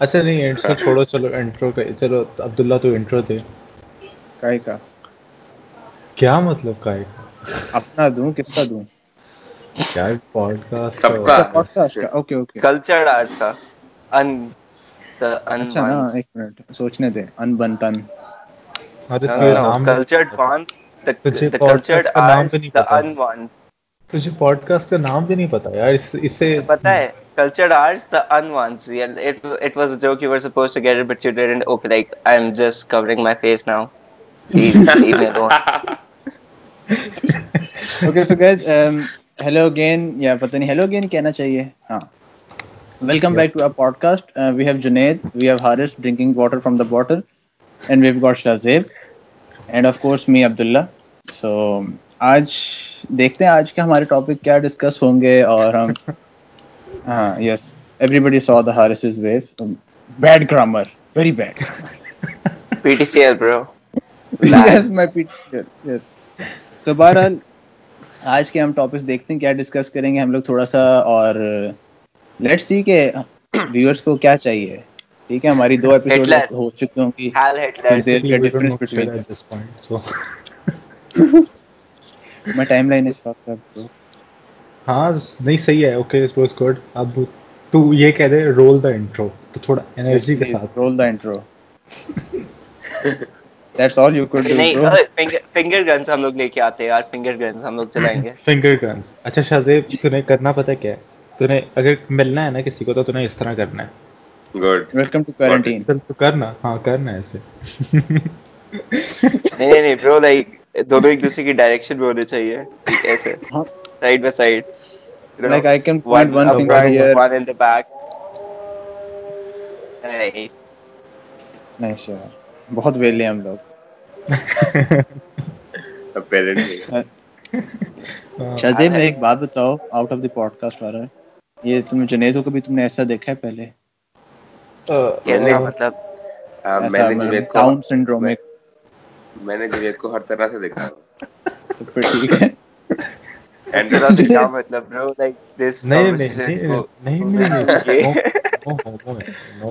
اچھا نہیں انٹرو چھوڑو چلو انٹرو کا چلو عبداللہ تو انٹرو دے کائے کا؟ کیا مطلب کا کا؟ اپنا دوں کس کا دوں؟ کیا پوڈ کاسٹ سب کا کا۔ اوکے اوکے کلچر آرٹس کا۔ ان اچھا نا ایک منٹ سوچنے دے ان بن تن اور اس کا نام کلچرڈ وانس تجھے the پوڈ cultured کاسٹ کا نام arts بھی نہیں the پتا۔ unwants تجھے پوڈ کاسٹ کا نام بھی نہیں پتا یار اس سے پتا ہے۔ آج کے ہمارے ٹاپک کیا ڈسکس ہوں گے اور ہم ہاں yes everybody so the Haris is view bad grammar very bad ptcl bro. Yes my P yes تو بہرحال آج کے ہم ٹاپکس دیکھتے ہیں کیا ڈسکس کریں گے ہم لوگ تھوڑا سا اور لیٹ سی کہ ویورس کو کیا چاہیے ٹھیک ہے ہماری دو ایپیسوڈ. ہو چکے ہوں گی میں ٹائم لائن اس وقت ہاں نہیں صحیح ہے اوکے اٹ واز گڈ اب تو یہ کہہ دے رول دا انٹرو تو تھوڑا انرجی کے ساتھ۔ Roll the intro that's all you could do نہیں فنگر گنز ہم لوگ لے کے آتے ہیں یار فنگر گنز ہم لوگ چلائیں گے۔ فنگر گنز اچھا شازیب تہیں کرنا پتہ کیا ہے؟ تہیں اگر ملنا ہے نا کسی کو تو تہیں اس طرح کرنا ہے۔ گڈ ویلکم ٹو کوارنٹین تو کرنا ہاں کرنا ہے ایسے نہیں نہیں برو لائک دونوں ایک دوسرے کی ڈائریکشن میں ہونے چاہیے ایسے ہاں side by side like I can one point one up finger front, here one in the back. Nice. نہیں سر بہت ویلے ہم لوگ شازیب میں ایک بات بتاؤ out of the podcast آ رہا ہے یہ تم جنید کو بھی تم نے ایسا دیکھا ہے پہلے کیسا مطلب میں نے جنید کو ڈاؤن سنڈرومک میں نے جنید کو ہر طرح سے دیکھا تو پھر ٹھیک ہے And bro? Like this no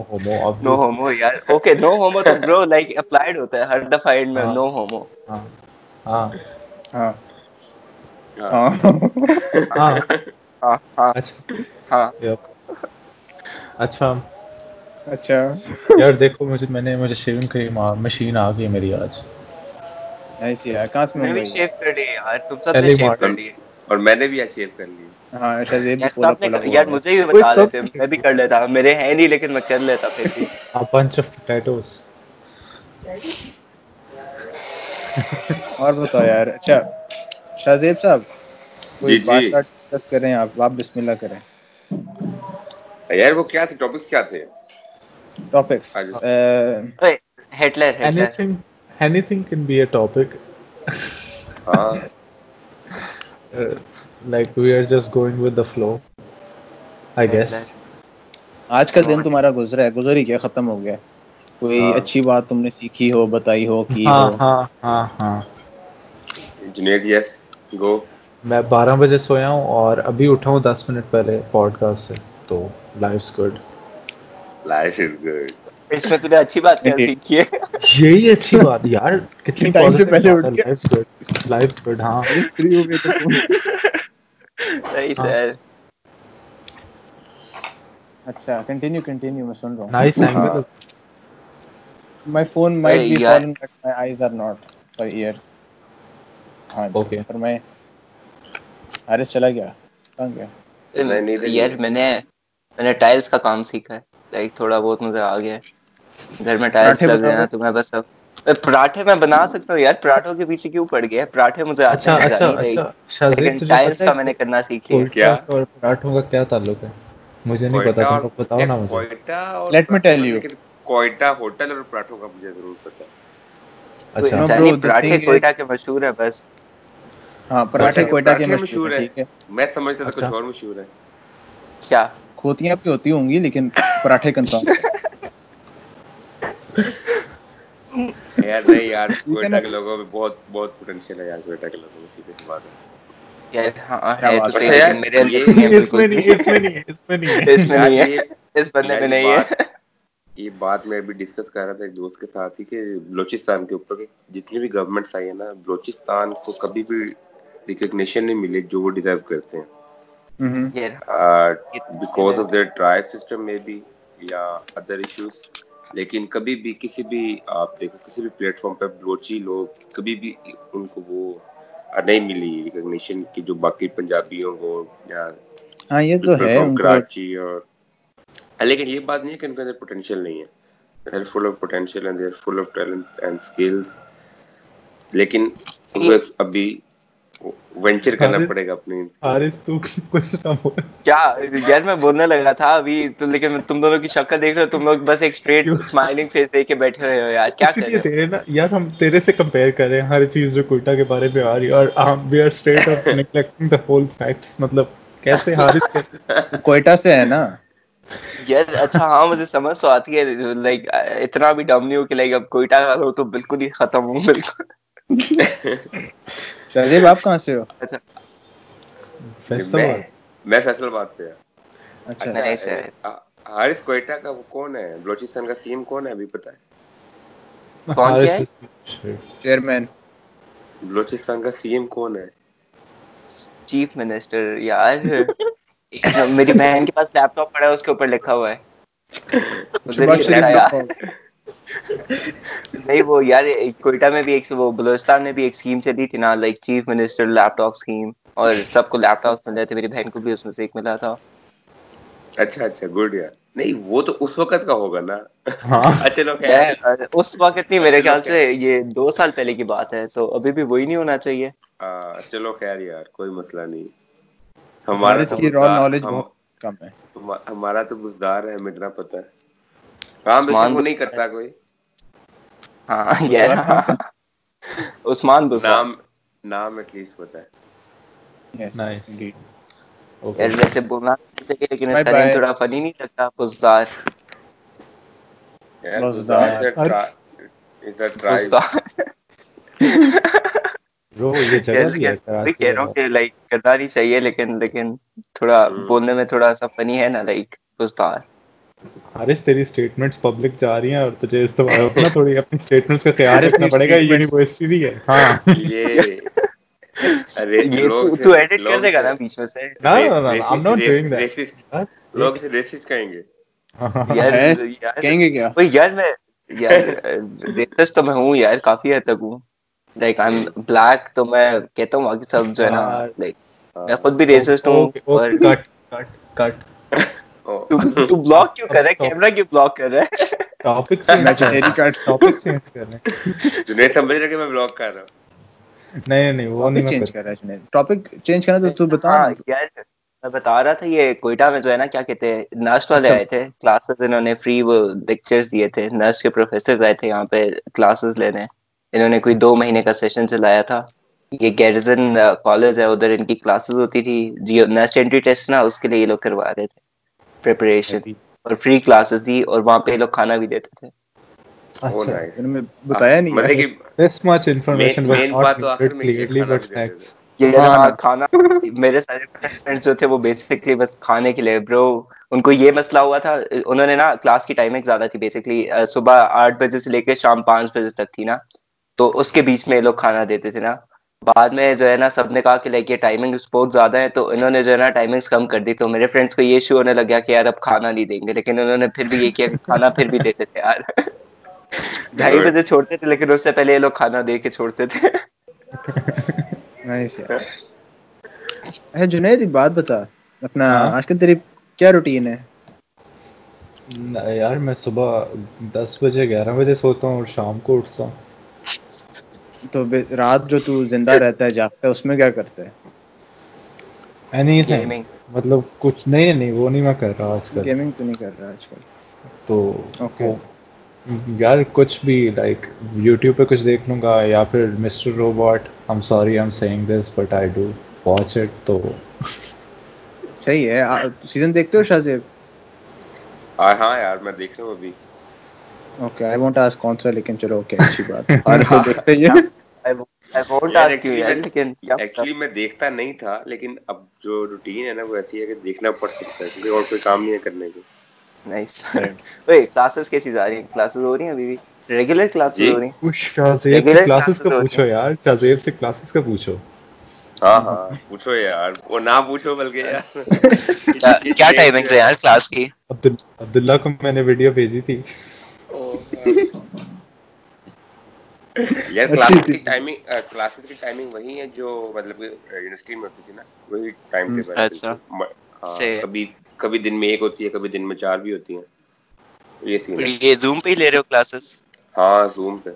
homo no homo okay no homo to bro like applied no homo machine آ گئی میری آج کہاں سے اور میں نے بھی اچیو کر لی۔ ہاں شازیب بھی یار پولا سب نے پولا کر- یار مجھے بھی بتا دیتے میں بھی کر لیتا میرے ہے نہیں لیکن میں کر لیتا پھر بھی۔ a bunch of potatoes اور بتاؤ یار اچھا صاحب کوئی جی، بات جی۔ بات ڈسکس کریں آپ آپ بسم اللہ کریں؟ یار وہ کیا تھے؟ ٹاپکس کیا تھے؟ Topics topic. ہاں۔ Uh, like we are just going with the flow i guess. آج کا دن تمہارا گزرا ہے گزر ہی گیا ختم ہو گیا کوئی۔ اچھی بات تم نے سیکھی ہو بتائی ہو کی ہاں ہو ہاں ہاں ہاں جنید یس گو میں بارہ بجے سویا ہوں اور ابھی اٹھا ہوں دس منٹ پہلے پوڈ کاسٹ سے تو life's good life is good اس میں تمہیں اچھی بات کیا سیکھی ہے یہی اچھی بات یار کتنی Time سے پہلے اٹھ گڈ لائفس گڈ ہاں فری ہو گئے تو صحیح سر اچھا کنٹینیو کنٹینیو میں سن رہا ہوں nice angle my phone might be. Fallen but my eyes are not far air ہاں Okay. پر میں حارث چلا گیا کہاں گیا نہیں، نہیں،۔ یار میں نے میں نے ٹائلس کا کام سیکھا ہے لائک تھوڑا بہت مجھے آ گیا ہے۔ گھر میں ٹائلس پراٹھے لگ رہے ہیں تو میں بس اب۔ پراٹھے میں بنا سکتا ہوں یار پراٹھوں کے پیچھے کیوں پڑ گیا پراٹھے مجھے اچھا ہیں اچھا اچھا۔ لیکن پتہ کا ہے میں نے کرنا سیکھی ہے کیا؟ اور پراٹھوں کا کیا تعلق ہے؟ مجھے نہیں پتا تم لوگ بتاؤ نا مجھے۔ کوئٹہ اور Let me tell you. لیکن کوئٹہ ہوٹل اور پراٹھوں کا مجھے ضرور پتا اچھا۔ bro, the پراٹھے کوئٹہ کے مشہور ہیں بس۔ ہاں پراٹھے اچھا، کوئٹہ کے مشہور ہیں ہے۔ ٹھیک ہے۔ میں سمجھتا تھا کچھ اچھا۔ اور مشہور ہے کیا؟ کھوتیاں بھی ہوتی ہوں گی لیکن پراٹھے کنفرم یہ بات میں ابھی ڈسکس کر رہا تھا ایک دوست کے ساتھ ہی کہ بلوچستان کے اوپر جتنی بھی گورنمنٹس آئی ہیں نا بلوچستان کو کبھی بھی ریکگنیشن نہیں ملی جو وہ ڈیزرو کرتے ہیں۔ Because of their tribe system میں بھی یا ادر ایشوز لیکن کبھی بھی کسی بھی آپ دیکھو کسی بھی پلیٹ فارم پہ بلوچی لوگ کبھی بھی ان کو وہ نہیں ملی ریکگنیشن کی جو باقی پنجابیوں کو یا ہاں یہ تو ہے کراچی اور لیکن یہ بات نہیں ہے کہ ان کے اندر پوٹینشیل نہیں ہے they full of potential and they full of talent and skills لیکن ابھی وینچر کرنا پڑے گا اپنی حارث تو کچھ نہ بول کیا یار میں بولنے لگا تھا ابھی تو لیکن تم دونوں کی شکل دیکھ رہے ہو تم لوگ بس ایک اسٹریٹ اسمائلنگ فیس دیکھ کے بیٹھے ہوئے ہو یار کیا کر رہے ہو تیرے نا یار ہم تیرے سے کمپیئر کر رہے ہیں ہر چیز جو کوئٹہ کے بارے میں آ رہی ہے اور ہم we are straight of neglecting the whole facts مطلب کیسے حارث کیسے کوئٹہ سے ہے نا یار اچھا ہاں مجھے سمجھ تو آتی ہے لائک اتنا بھی ڈم نہیں ہو کہ لائک اب کوئٹہ کا ہو تو بالکل ہی ختم ہوں بالکل شہزیب آپ کہاں سے ہو؟ اچھا۔ میں فیصل بات پہ اچھا۔ نہیں سر۔ حارث کوئٹہ کا وہ کون ہے؟ بلوچستان کا سی ایم کون ہے؟ ابھی پتہ ہے۔ کون کیا ہے؟ چیئرمین۔ بلوچستان کا سی ایم کون ہے؟ چیف منسٹر یار۔ میری بہن کے پاس لیپ ٹاپ پڑا ہے اس کے اوپر لکھا ہوا ہے۔ نہیں وہ یار کوئٹہ میں بھی ایک وہ بلوچستان میں بھی ایک اسکیم چلی تھی نا like chief minister laptop scheme اور سب کو لیپ ٹاپ مل رہے تھے میری بہن کو بھی اس میں سے ایک ملا تھا۔ اچھا اچھا گڈ یار۔ نہیں وہ تو اس وقت کا ہوگا نا۔ ہاں۔ اچھا اس وقت نہیں میرے خیال سے یہ دو سال پہلے کی بات ہے تو ابھی بھی وہی نہیں ہونا چاہیے۔ چلو خیر یار کوئی مسئلہ نہیں۔ ہمارا تو نالج بہت کم ہے۔ ہمارا تو بزدار ہے ہمیں اتنا پتہ ہے۔ کام وہ نہیں کرتا کوئی۔ ہاں یار عثمان نام نام ایٹ لیسٹ پتہ ہے۔ یار ویسے بولنا چاہیے لیکن اس کا نیم. تھوڑا فنی نہیں لگتا بزدار لیکن لائک لیکن لیکن تھوڑا ہوں۔ بولنے میں تھوڑا سا فنی ہے نا لائک بزدار حارث تیری اسٹیٹمنٹس پبلک جا رہی ہیں اور تجھے استعمال اپنا تھوڑی اپنی اسٹیٹمنٹس کا خیال رکھنا پڑے گا statements- یونیورسٹی ہے۔ ہاں۔ یہ ارے تو ایڈٹ کر دے گا نا بیچ میں سے۔ no, ریسسٹ- I'm not ریس- doing that. ریسسٹ- لوگ اسے ریسسٹ کہیں گے۔ یار کہیں گے کیا؟ وہی یار میں یار ریسسٹ تو میں ہوں یار کافی حد تک ہوں۔ لائک آئی ایم بلیک تو میں کہتا ہوں باقی سب جو ہے نا۔ لائک میں خود بھی ریسسٹ ہوں اور کٹ کٹ کٹ۔ تو بلاک کیوں کر رہا ہے کیمرہ کیوں بلاک کر رہا ہے topic Imaginary cuts. Topic change کر لیں جنید سمجھ رہا کہ میں بلاک کر رہا ہوں۔ نہیں نہیں وہ نہیں ٹاپک میں چینج کر کر رہا ہے جنید. ٹاپک چینج کرنا تو تو بتا ہاں نا یار میں بتا رہا تھا یہ کوئٹہ میں جو ہے نا کیا کہتے ہیں نرس والے اچھا۔ آئے تھے کلاسز انہوں نے فری وہ لیکچرز دیے تھے. نرس کے پروفیسر آئے تھے یہاں پہ کلاسز لینے. انہوں نے کوئی دو مہینے کا سیشن چلایا تھا. یہ گیرزن کالج ہے ادھر ان کی کلاسز ہوتی تھی. جی نرس انٹری ٹیسٹ نا اس کے لیے یہ لوگ کروا رہے تھے. پریپریشن اور فری کلاسز دی اور وہاں پہ یہ لوگ کھانا بھی دیتے تھے۔ بتایا نہیں یہ clearly کھانا but بھی دیتے thanks یہ نا۔ کھانا میرے سارے فرینڈس جو تھے وہ بیسکلی بس کھانے کے لیے برو ان کو یہ مسئلہ ہوا تھا۔ انہوں نے نا کلاس کی ٹائمنگ زیادہ تھی بیسکلی صبح آٹھ بجے سے لے کے شام پانچ بجے تک تھی نا۔ تو اس کے بیچ میں یہ لوگ کھانا دیتے تھے نا۔ بعد میں جو ہے نا سب نے کہا کہ لائک یہ ٹائمنگ بہت زیادہ ہے تو انہوں نے جو ہے نا ٹائمنگس کم کر دی تو میرے فرینڈس کو یہ ایشو ہونے لگا کہ یار اب کھانا نہیں دیں گے لیکن انہوں نے پھر بھی یہ کیا کہ کھانا پھر بھی دیتے تھے یار۔ ڈھائی. بجے چھوڑتے تھے لیکن اس سے پہلے یہ لوگ کھانا دے کے چھوڑتے تھے۔ جنید ایک بات بتا۔ اپنا ہاں؟ آج کل تیری کیا روٹین ہے؟ یار میں صبح دس بجے گیارہ بجے سوتا ہوں اور شام کو اٹھتا ہوں۔ تو رات جو تو زندہ رہتا ہے جاگتا ہے اس میں کیا کرتا ہے؟ Any Gaming. مطلب کچھ نہیں نہیں وہ نہیں میں کر رہا آج کل۔ گیمنگ تو نہیں کر رہا آج کل۔ تو. وہ- یار کچھ بھی لائک یوٹیوب پہ کچھ دیکھ لوں گا یا پھر Mr robot am sorry am saying this but I do watch it تو صحیح ہے۔ سیزن دیکھتے ہو شاہ ہاں ہاں یار میں دیکھ رہا ہوں ابھی۔ اوکے آئی آسک کون سا لیکن چلو اوکے اچھی بات کو دیکھتے ہیں ایکچولی میں دیکھتا نہیں تھا لیکن اب جو روٹین ہے نا وہ ایسی ہے کہ دیکھنا پڑ سکتا ہے کیونکہ اور کوئی کام نہیں ہے کرنے نائس کلاسز کیسی رہی ہیں کلاسز ہو رہی ہیں ابھی بھی ریگولر کلاسز ہو رہی ہیں شازیب کلاسز کا پوچھو یار شازیب سے کلاسز کا پوچھو کیا ہے یار کلاس کی عبداللہ کو میں نے ویڈیو بھیجی تھی یار کلاسز کی ٹائمنگ کلاسز کی ٹائمنگ وہی ہے جو مطلب یونیورسٹی میں ہوتی تھی نا وہی ٹائم ٹیبل اچھا کبھی کبھی دن میں ایک ہوتی ہے کبھی دن میں چار بھی ہوتی ہیں یہ سین ہے یہ زوم پہ ہی لے رہے ہو کلاسز ہاں زوم پہ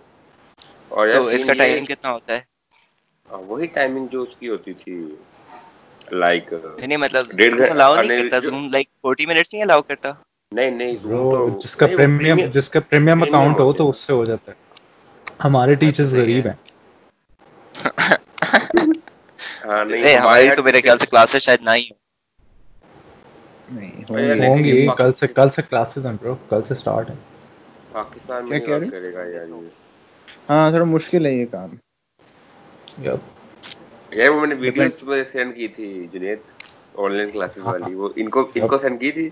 اور تو اس کا ٹائم کتنا ہوتا ہے وہی ٹائمنگ جو اس کی ہوتی تھی لائک نہیں مطلب ڈیڑھ گھنٹہ الاؤ نہیں کرتا زوم لائک 40 منٹس نہیں الاؤ کرتا نہیں نہیں جس کا پریمیم اکاؤنٹ ہو تو اس سے ہو جاتا ہے۔ ہمارے ٹیچرز غریب ہیں۔ ہاں، ہماری تو میرے خیال سے کلاسز شاید نہ ہی ہوں۔ ہوں گی کل سے کل سے کلاسز ہیں برو کل سے سٹارٹ ہیں۔ پاکستان میں کیا کرے گا یار ہاں تھوڑا مشکل ہے یہ کام۔ یپ یہ میں نے ویڈیو سینڈ کی تھی جنید آن لائن کلاسز والی۔ ہاں۔ وہ ان کو ان کو سینڈ کی تھی؟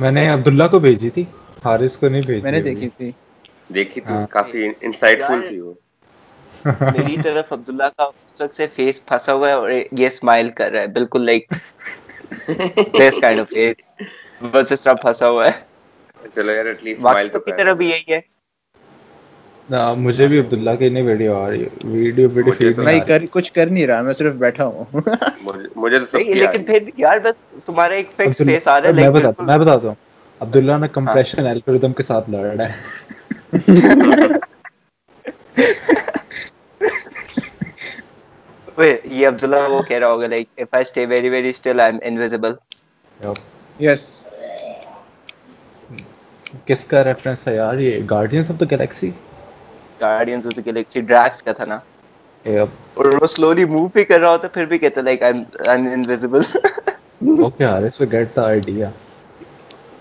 میں نے عبداللہ کو بھیجی تھی حارث کو نہیں بھیجی میں نے دیکھی تھی۔ دیکھی تھی ہاں۔ کافی انسائٹ فل تھی وہ۔ میری طرف عبداللہ کا اس وقت سے فیس پھنسا ہوا ہے اور یہ اسمائل کر رہا ہے بالکل like this kind of face بس اس طرح پھنسا ہوا ہے۔ چلو یار ایٹ لیسٹ اسمائل تو کی طرف بھی یہی ہے۔ مجھے بھی عبداللہ کی نہیں ویڈیو آ رہی ہے۔ ویڈیو ویڈیو فیڈ نہیں کر کچھ کر نہیں رہا میں صرف بیٹھا ہوں۔ مجھے تو سب لیکن پھر یار بس تمہارا ایک فکس فیس آ رہا ہے میں بتاتا میں بتاتا ہوں۔ عبداللہ نے ہاں۔ کمپریشن الگوریتم کے ساتھ لڑ رہا ہے۔ اوئے یہ عبداللہ وہ کہہ رہا ہوگا like if I stay very very still I am invisible yes کس کا ریفرنس ہے یار؟ یہ Guardians of the Galaxy Guardians of the Galaxy Drax کا تھا نا اور وہ سلولی موو بھی کر رہا ہوتا پھر بھی کہتا like I am invisible okay یار اس پہ گیٹ دی آئیڈیا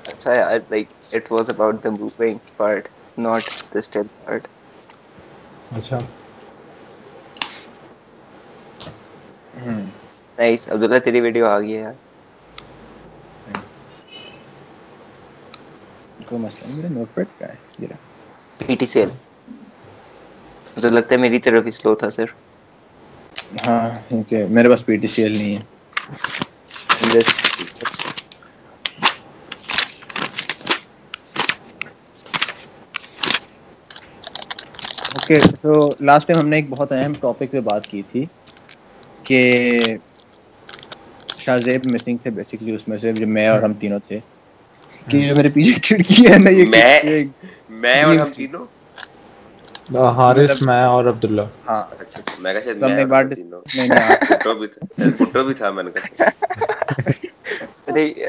اچھا یار like it was about the moving part not the still part اچھا نائس عبداللہ تیری ویڈیو آ گئی ہے یار کوئی مسئلہ نہیں میرا نوٹ پیڈ کا ہے پی ٹی سی ایل مجھے لگتا ہے میری طرف ہی سلو تھا سر ہاں کیونکہ میرے پاس پی ٹی سی ایل نہیں ہے۔ اوکے تو لاسٹ ٹائم ہم نے ایک بہت اہم ٹاپک پہ بات کی تھی کہ شاہ زیب مسنگ تھے بیسکلی اس میں سے جو میں اور ہم تینوں تھے۔ کہ میرے پیچھے کھڑکی ہے نا یہ میں میں اور ہم تینوں؟ حارث مطلب میں اور عبداللہ۔ ہاں اچھا, اچھا، میں کہا میں بات نہیں نہیں پٹو بھی تھا میں نے کہا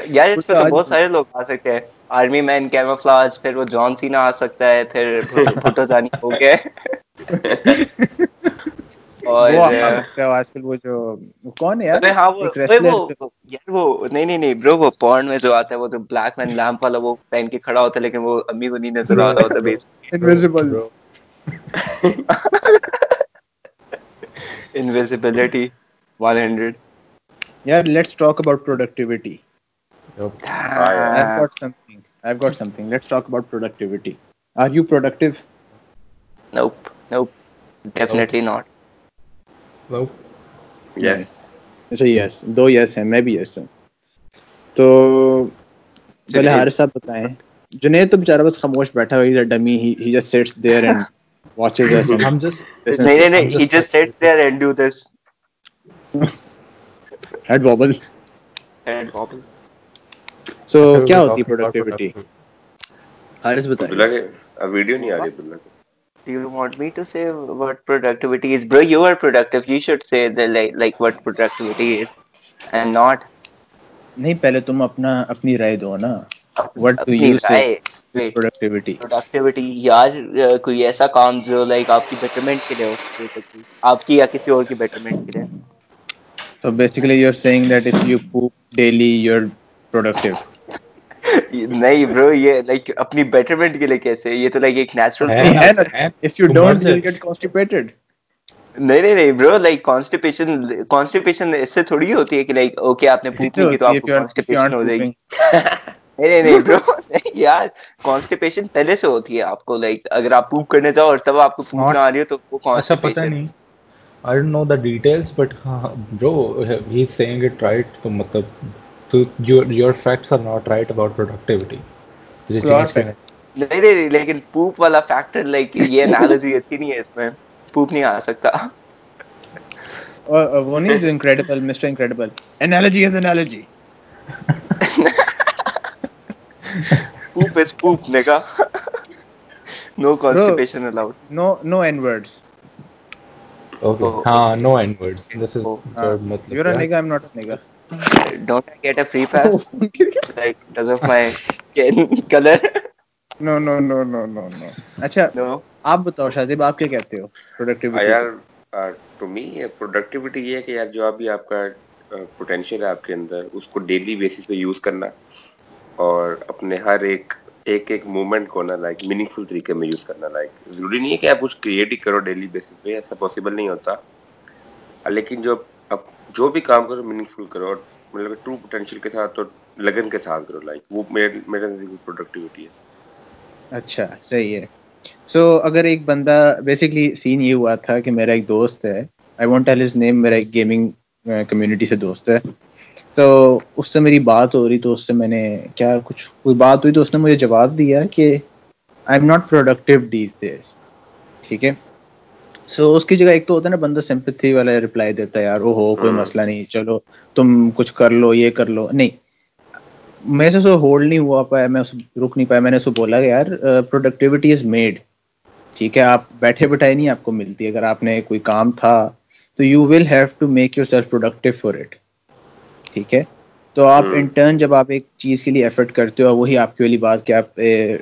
یار اس پہ تو بہت سارے لوگ آ سکتے ہیں۔ آرمی مین کیموفلاج پھر وہ جان سینا آ سکتا ہے پھر پٹو جانی ہو گئے۔ وہ جو کون ہے ہاں، وہ نہیں نہیں نہیں برو وہ پورن میں جو آتا ہے وہ مین والا وہ پہن کے کھڑا ہوتا ہے لیکن وہ امی کو نہیں نظر آ رہا ہوتا انویزیبلٹی 100 یار let's talk about productivity I've got something. I've got something. Let's talk about productivity. Are you productive? Nope. Nope. Definitely not. Nope. Yes. اچھا یس دو یس ہیں میں بھی یس ہوں تو پہلے حارث صاحب بتائیں جنید تو بیچارہ بس خاموش بیٹھا ہوا ڈمی ہی جسٹ سیٹس دیئر اینڈ اپنی رائے دو نا وٹ ڈو یو پروڈکٹیوٹی یار کوئی ایسا کام جو لائک آپ کی بیٹرمنٹ کے لیے ہو آپ کی یا کسی اور کی بیٹرمنٹ کے لیے تو basically you seeing that if you daily you productive نہیں برو یہ لائک اپنی بیٹرمنٹ کے لیے کیسے یہ تو لائک ایک natural if you don't you get نہیں نہیں نہیں برو لائک کانسٹیپیشن کانسٹیپیشن اس سے تھوڑی ہوتی ہے کہ لائک اوکے آپ نے تو آپ کو کانسٹیپیشن ہو جائے گی نہیں نہیں برو یار کانسٹیپیشن پہلے سے ہوتی ہے آپ کو لائک اگر آپ پوپ کرنے جاؤ اور تب آپ کو پھوٹ نہ آ رہی ہو تو وہ کانسٹیپیشن اچھا پتہ نہیں۔ I don't know the details but ہاں، bro he's saying it right تو مطلب تو your your facts are not right about productivity نہیں نہیں لیکن پوپ والا فیکٹر لائک یہ انالوجی اتنی نہیں ہے اس میں۔ پوپ نہیں آ سکتا۔ وہ نہیں incredible Mr incredible analogy is analogy Okay. Oh, ہاں no N words. This is Oh, مطلب اچھا آپ بتاؤ شاہزیب آپ کیا کہتے ہو پروڈکٹیوٹی یار ٹو می پروڈکٹیوٹی یہ ہے کہ یار جو ابھی آپ کا پوٹینشیل ہے آپ کے اندر اس کو ڈیلی بیسس پہ یوز کرنا اور اپنے ہر ایک ایک ایک مومنٹ کو نا لائک میننگ فل طریقے میں یوز کرنا لائک ضروری نہیں ہے کہ آپ کچھ کریٹ ہی کرو ڈیلی بیسس پہ، ایسا پاسبل نہیں ہوتا۔ لیکن جو اب جو بھی کام کرو میننگ فل کرو اور مطلب ٹرو پوٹینشیل کے ساتھ اور لگن کے ساتھ کرو لائک وہ میرے میرے نزدیک پروڈکٹیوٹی ہے۔ اچھا صحیح ہے۔ سو اگر ایک بندہ بیسکلی سین یہ ہوا تھا کہ میرا ایک دوست ہے I want tell his name میرا ایک گیمنگ کمیونٹی سے دوست ہے۔ تو اس سے میری بات ہو رہی تو اس سے میں نے کیا کچھ کوئی بات ہوئی تو اس نے مجھے جواب دیا کہ I am not productive days these ٹھیک ہے؟ سو اس کی جگہ ایک تو ہوتا ہے نا بندہ سمپتھی والا رپلائی دیتا ہے یار او ہو کوئی مسئلہ نہیں چلو تم کچھ کر لو یہ کر لو۔ نہیں میں سے تو ہولڈ نہیں ہوا پایا میں رک نہیں پایا میں نے اس کو بولا کہ یار پروڈکٹیوٹی از میڈ ٹھیک ہے؟ آپ بیٹھے بٹھائے نہیں آپ کو ملتی اگر آپ نے کوئی کام تھا تو you will have to make yourself productive for it ٹھیک ہے؟ تو آپ انٹرن جب آپ ایک چیز کے لیے ایفرٹ کرتے ہو وہی آپ کی والی بات کہ آپ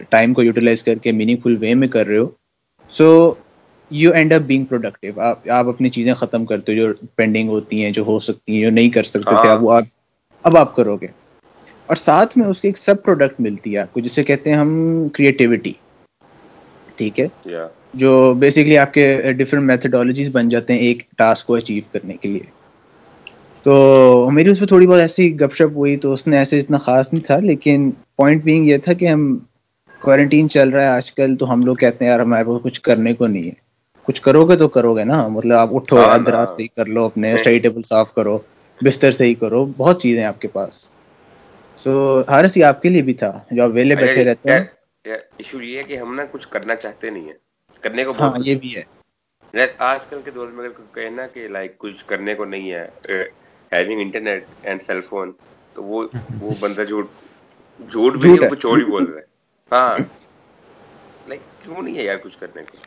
ٹائم کو یوٹیلائز کر کے میننگ فل وے میں کر رہے ہو so you end up being productive آپ آپ اپنی چیزیں ختم کرتے ہو جو پینڈنگ ہوتی ہیں جو ہو سکتی ہیں جو نہیں کر سکتے تھے اب وہ آپ اب آپ کرو گے اور ساتھ میں اس کی ایک سب پروڈکٹ ملتی ہے آپ کو جسے کہتے ہیں ہم کریٹیوٹی ٹھیک ہے؟ جو بیسکلی آپ کے ڈفرینٹ میتھڈالوجیز بن جاتے ہیں ایک ٹاسک کو اچیو کرنے کے لیے۔ تو میری اس پہ تھوڑی بہت ایسی گپ شپ ہوئی تو اس نے ایسے اتنا خاص نہیں تھا لیکن پوائنٹ بینگ یہ تھا کہ ہم کوارنٹین چل رہا ہے آج کل تو ہم لوگ کہتے ہیں یار ہمارے پاس کچھ کرنے کو نہیں ہے۔ کچھ کرو گے تو کرو گے نا مطلب آپ اٹھو ہاں۔ دراز صحیح کر لو اپنے اسٹڈی ٹیبل صاف کرو بستر صحیح کرو بہت چیزیں آپ کے پاس۔ سو ہارس یہ آپ کے لیے بھی تھا جو آپ ویلے بیٹھے رہتے ہیں۔ ایشو یہ ہے کہ ہم نا کچھ کرنا چاہتے نہیں ہیں۔ کرنے کو ہاں یہ بھی ہے۔ آج کل کے دور میں اگر کوئی کہے نا کہ لائک کچھ کرنے کو نہیں ہے having internet and cell phone تو وہ وہ بندہ جھوٹ جھوٹ بھی ہے وہ چور ہی بول رہا ہے۔ ہاں۔ لائک کیوں نہیں ہے یار کچھ کرنے کو؟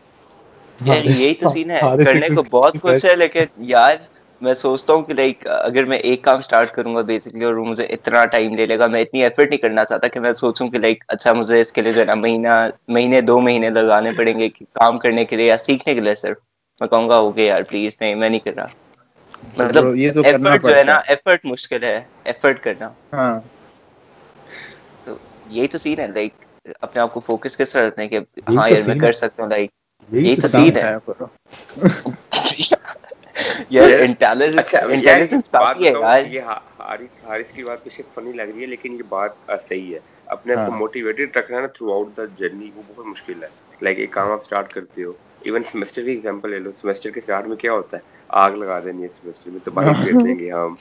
یار یہی تو سین ہے۔ ہارس کرنے کو بہت کچھ ہے. لیکن یار میں سوچتا ہوں کہ لائک اگر میں ایک کام سٹارٹ کروں گا بیسکلی اور وہ مجھے اتنا ٹائم لے لے گا میں اتنی ایفرٹ نہیں کرنا چاہتا کہ میں سوچوں کہ لائک اچھا مجھے اس کے لیے جو ہے نا مہینہ مہینے دو مہینے لگانے پڑیں گے کام کرنے کے لیے یا سیکھنے کے لیے صرف۔ میں کہوں گا اوکے یار پلیز نہیں میں نہیں کر رہا۔ مطلب یہ تو کرنا جو ہے نا ایفرٹ مشکل ہے ایفرٹ کرنا۔ ہاں۔ تو یہی تو سین ہے لائک اپنے آپ کو فوکس کس طرح رکھنے کہ ہاں یار میں کر. سکتا ہوں لائک یہی تو سین ہے. یار انٹیلیجنس اچھا انٹیلیجنس ایک بات کافی ہے بتاؤں یار۔ یہ ہا- حارث حارث کی بات بے فنی لگ رہی ہے لیکن یہ بات آ، صحیح ہے۔ اپنے آپ کو ہاں۔ موٹیویٹڈ رکھنا نا تھرو آؤٹ دا جرنی وہ بہت مشکل ہے۔ لائک ایک کام آپ اسٹارٹ کرتے ہو ایون سیمسٹر کی ایگزامپل لے لو سیمسٹر کے اسٹارٹ میں کیا ہوتا ہے؟ آگ لگا دینی ہے سیمسٹر میں پھیر دیں گے ہم۔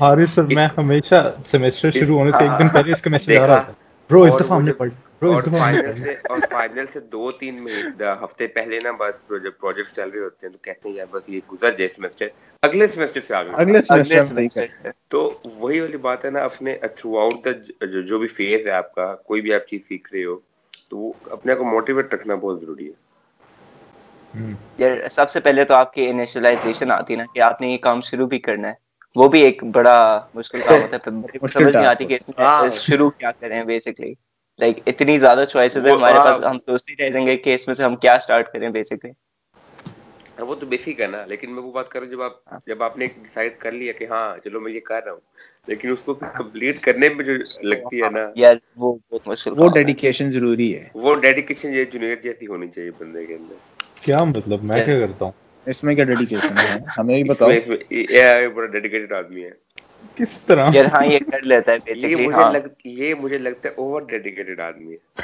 حارث سر میں ہمیشہ سیمسٹر شروع ہونے سے ایک دن پہلے اس کا میسج آ رہا ہے برو اس دفعہ ہم نے پڑھ اور فائنل سے اور فائنل سے دو تین مہینے ہفتے پہلے نا بس جب پروجیکٹ چل رہے ہوتے ہیں تو کہتے ہیں یار بس یہ گزر جائے سیمسٹر اگلے سیمسٹر سے آگے۔ اگلے سیمسٹر تو وہی والی بات ہے نا اپنے تھرو آؤٹ دا جو بھی فیز ہے آپ کا کوئی بھی آپ چیز سیکھ رہے ہو تو وہ اپنے آپ کو موٹیویٹ رکھنا بہت ضروری ہے۔ سب سے پہلے تو آپ کی انیشلائزیشن آتی ہے نا کہ آپ نے یہ کام شروع بھی کرنا ہے۔ وہ بھی ایک بڑا مشکل کام ہوتا ہے۔ کو مشکل سمجھ نہیں آتی کہ اس۔ میں شروع کیا کریں بیسکلی لائک اتنی زیادہ چوائسیز ہیں ہمارے پاس۔ ہم سوچتے ہی رہ جائیں گے کہ اس میں سے ہم کیا اسٹارٹ کریں بیسکلی وہ تو بیسک ہے نا لیکن میں وہ بات کر رہا ہوں جب آپ جب آپ نے ڈیسائیڈ کر لیا کہ ہاں چلو میں یہ کر رہا ہوں لیکن اس کو پھر کمپلیٹ کرنے میں جو لگتی ہے نا یار وہ بہت مشکل وہ ڈیڈیکیشن ضروری ہے۔ وہ ڈیڈیکیشن یہ جنید جیسی ہونی چاہیے بندے کے اندر۔ کیا مطلب میں کیا؟ کرتا ہوں؟ اس میں کیا ڈیڈیکیشن ہے؟ ہمیں بھی بتاؤ۔ اس میں یہ ہے بڑا ڈیڈیکیٹڈ آدمی ہے۔ کس طرح؟ یار ہاں یہ کر لیتا ہے بیسیکلی یہ مجھے ہاں۔ لگ یہ مجھے لگتا ہے اوور ڈیڈیکیٹڈ آدمی ہے۔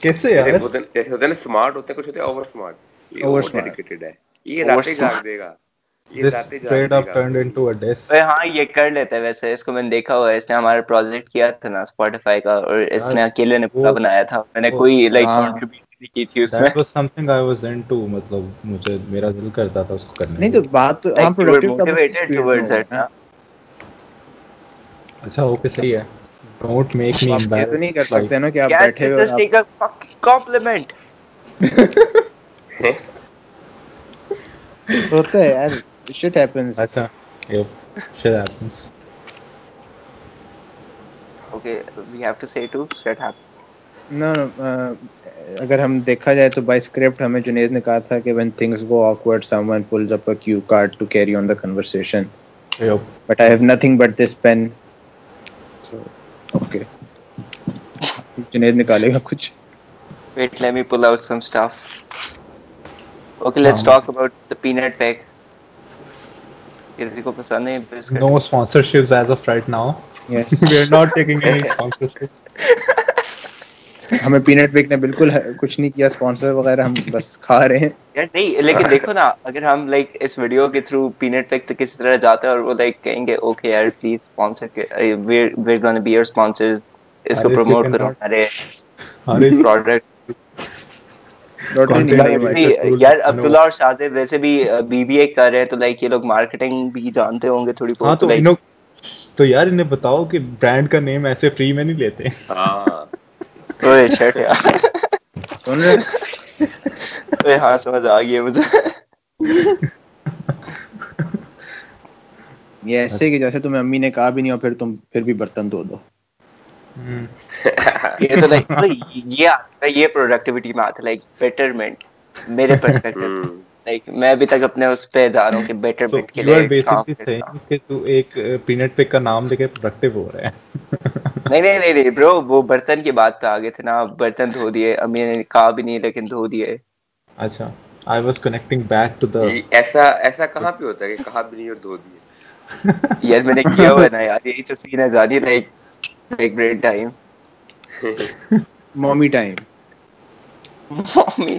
کیسے یار؟ جیسے ہوتے ہیں نا سمارٹ ہوتے ہیں کچھ ہوتے ہیں اوور سمارٹ اوور ڈیڈیکیٹڈ ہے۔ یہ راتیں جاگ دے گا۔ ہاں، ہمارے پروجیکٹ کیا تھا نا اسپوٹیفائی کا اور اس نے اکیلے نے پورا بنایا تھا۔ میں نے کوئی لائک ہاں۔ کنٹریبیوٹ بھی کی تھی اس میں؟ Was something I was into مطلب مجھے میرا دل کرتا تھا اس کو کرنے نہیں تو بات تو ہم پروڈکٹیو موٹیویٹڈ ٹورڈز اٹ اچھا اوکے صحیح ہے۔ ڈونٹ میک می امبیرس نہیں کر سکتے نا کہ اپ بیٹھے ہو جسٹ ٹیک ا فکینگ کمپلیمنٹ ہوتا ہے یار۔ شٹ ہیپنز اچھا yep shit happens okay we have to say to shit hap no no اگر ہم دیکھا جائے تو بائی اسکرپٹ ہمیں جنید نے کہا تھا کہ when things go awkward someone pulls up a cue card to carry on the conversation but I have nothing but this pen okay Junaid نکالے گا کچھ. Wait let me pull out some stuff okay let's talk about the peanut pack کسی کو پسند نہیں biscuit no sponsorships as of right now yes we are not taking any sponsorships ہمیں peanut back نے بالکل کچھ نہیں کیا اسپانسر وغیرہ ہم بس کھا رہے ہیں۔ یار نہیں لیکن دیکھو نا اگر ہم لائک اس ویڈیو کے تھرو پینٹ بیک تک کسی طرح جاتے ہیں اور وہ لائک کہیں گے اوکے یار پلیز اسپانسر کے we're we're gonna be your sponsors اس کو پروموٹ کرو ارے ارے پروڈکٹ یار عبداللہ اور شاہد ویسے بھی بی بی اے کر رہے ہیں تو لائک یہ لوگ مارکیٹنگ بھی جانتے ہوں گے تھوڑی ہاں، بہت تو یار انہیں بتاؤ کہ برانڈ کا نیم ایسے فری میں نہیں لیتے۔ ہاں۔ ہاں سمجھ آ گئی مجھے۔ یہ ایسے کہ جیسے تمہیں امی نے کہا بھی نہیں اور پھر تم پھر بھی برتن دھو دو۔ یہ تو لائک یہ یہ پروڈکٹیوٹی میں آتا لائک بیٹرمنٹ میرے پرسپیکٹو سے۔ میں ابھی تک اپنے اس پہ جا رہا ہوں کہ بیٹر بٹ کے لیے کہ تو ایک پینٹ پک کا نام دے کے پروڈکٹیو ہو رہا ہے۔ نہیں نہیں نہیں برو وہ برتن کی بات پہ آگے تھے نا۔ برتن دھو دیے امی نے کہا بھی نہیں لیکن دھو دیے۔ اچھا I was connecting back to the ایسا ایسا کہاں پہ ہوتا ہے کہ کہا بھی نہیں اور دھو دیے؟ یار میں نے کیا ہوا ہے نا یار یہی تو سین ہے۔ زیادہ لائک ایک bread time mommy time mommy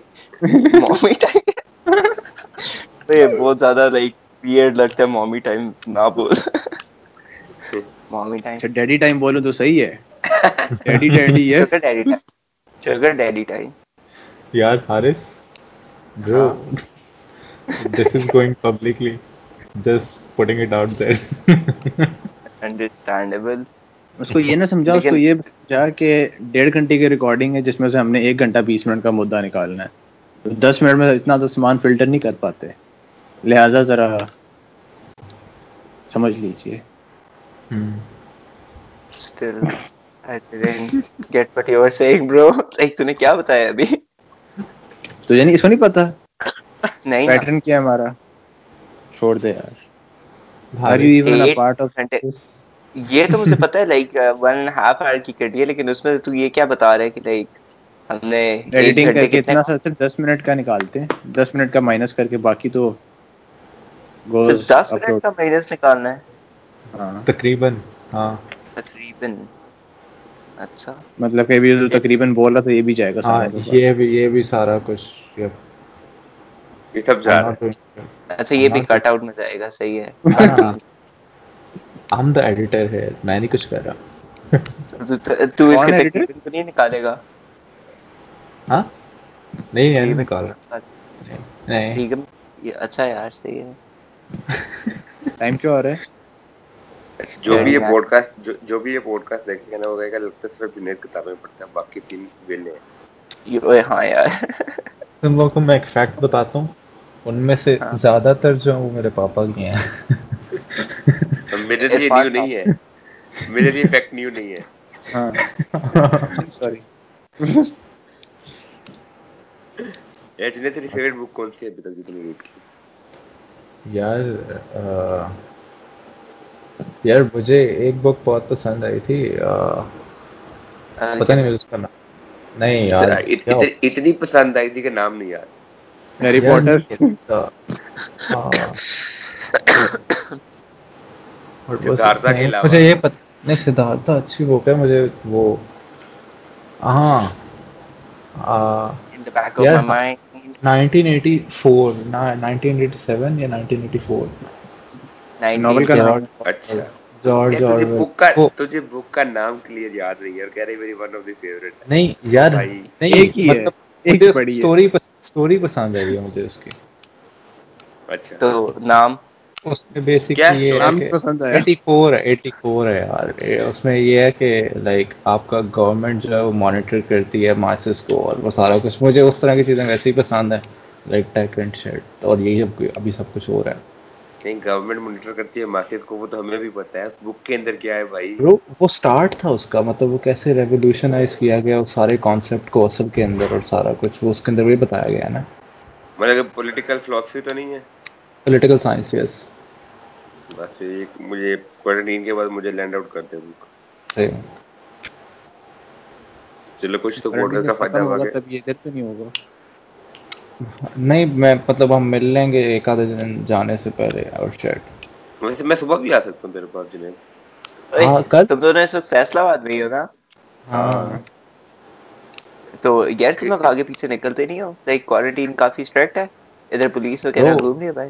mommy time تو یہ بہت زیادہ لائک ویئرڈ لگتا ہے مامی ٹائم نہ بول۔ مامی ٹائم ڈیڈی ٹائم بولو تو صحیح ہے۔ ڈیڈی ڈیڈی ہے daddy time sugar daddy time یار حارث bro ہاں۔ this is going publicly. Just putting it out there understandable اس کو یہ نہ سمجھا اس کو یہ سمجھا کہ ڈیڑھ گھنٹے کی ریکارڈنگ ہے جس میں سے ہم نے ایک گھنٹہ بیس منٹ کا مدعا نکالنا ہے۔ دس منٹ میں اتنا تو سامان فلٹر نہیں کر پاتے۔ لہذا ذرا سمجھ لیجیے still I didn't get what you were saying bro. Like کیا بتایا ابھی نہیں اس کو نہیں پتا نہیں کیا are you even a part of this? لیکن اس میں تو یہ کیا بتا رہے کہ لائک ہم نے ایڈیٹنگ کر کے اتنا سر صرف دس منٹ کا نکالتے ہیں۔ دس منٹ کا مائنس کر کے باقی تو صرف دس منٹ کا مائنس نکالنا ہے۔ ہاں۔ تقریباً ہاں۔ تقریباً۔ اچھا۔ مطلب کہ ابھی تقریباً بول رہا تھا یہ بھی جائے گا ہاں، یہ بھی یہ بھی سارا کچھ یہ سب جا رہا ہے۔ اچھا یہ بھی کٹ آؤٹ میں جائے گا صحیح ہے۔ ہم دا ایڈیٹر ہے میں نہیں کچھ رہا۔ تو اس کے تقریباً نہیں نکالے گا۔ ہاں؟ نہیں یار میں کال نہیں۔ ٹھیک ہے اچھا یار صحیح ہے۔ ٹائم کیا ہو رہا ہے؟ جو بھی یہ پوڈ کاسٹ جو بھی یہ پوڈ کاسٹ دیکھے گا نا وہ کہے گا لگتا ہے صرف جنید کتابیں پڑھتا ہے باقی تین ویلے ہیں۔ ہاں یار۔ تم لوگوں کو میں ایک فیکٹ بتاتا ہوں۔ ان میں سے ہاں۔ زیادہ تر جو ہیں وہ میرے پاپا کی ہیں۔ میرے لیے نیو نہیں ہے۔ میرے لیے فیکٹ نیو نہیں ہے۔ ہاں۔ سوری ایجنے تیری فیوریٹ بک کون سی ہے ابھی تک جو ریڈ کی یار یار مجھے ایک بک بہت پسند آئی تھی پتہ نہیں اس کا نام نہیں یار اتنی پسند آئی تھی کہ نام نہیں یار ہیری پوٹر مجھے یہ پتہ نہیں سدھارتھا اچھی بک ہے مجھے وہ ہاں in 1984 یا 1984 نام کلیئر یاد نہیں یار نہیں یار اس میں بیسک یہ ہے کہ 84 ہے 84 ہے یار. اس میں یہ ہے کہ لائک آپ کا گورنمنٹ جو ہے وہ مانیٹر کرتی ہے ماسز کو اور وہ سارا کچھ. مجھے اس طرح کی چیزیں ویسے ہی پسند ہیں لائک ٹیک اینڈ شیٹ اور یہی اب ابھی سب کچھ ہو رہا ہے. نہیں گورنمنٹ مانیٹر کرتی ہے ماسز کو وہ تو ہمیں بھی پتہ ہے. اس بک کے اندر کیا ہے بھائی؟ وہ سٹارٹ تھا اس کا. مطلب وہ کیسے ریولوشنائز کیا گیا اس سارے کانسیپٹ کو اصل کے اندر اور سارا کچھ. وہ اس کے اندر بھی بتایا گیا ہے نا. مطلب پولیٹیکل فلاسفی تو نہیں ہے. پولیٹیکل سائنس یس بس یہ مجھے کوارنٹین کے بعد مجھے لینڈ آؤٹ کر دے بک چلو کچھ تو بورڈر کا فائدہ ہوگا تب یہ ادھر تو نہیں ہوگا۔ نہیں میں مطلب ہم مل لیں گے ایک آدھے دن جانے سے پہلے اور شیٹ ویسے میں صبح بھی آ سکتا ہوں تیرے پاس جنید ہاں، کل؟ تم دونوں اس وقت فیصلہ آباد میں ہی ہو نا ہاں۔ تو یار تم لوگ آگے پیچھے نکلتے نہیں ہو؟ لائک کوارنٹین کافی اسٹرکٹ ہے۔ ادھر پولیس وغیرہ گھوم رہی ہے بھائی۔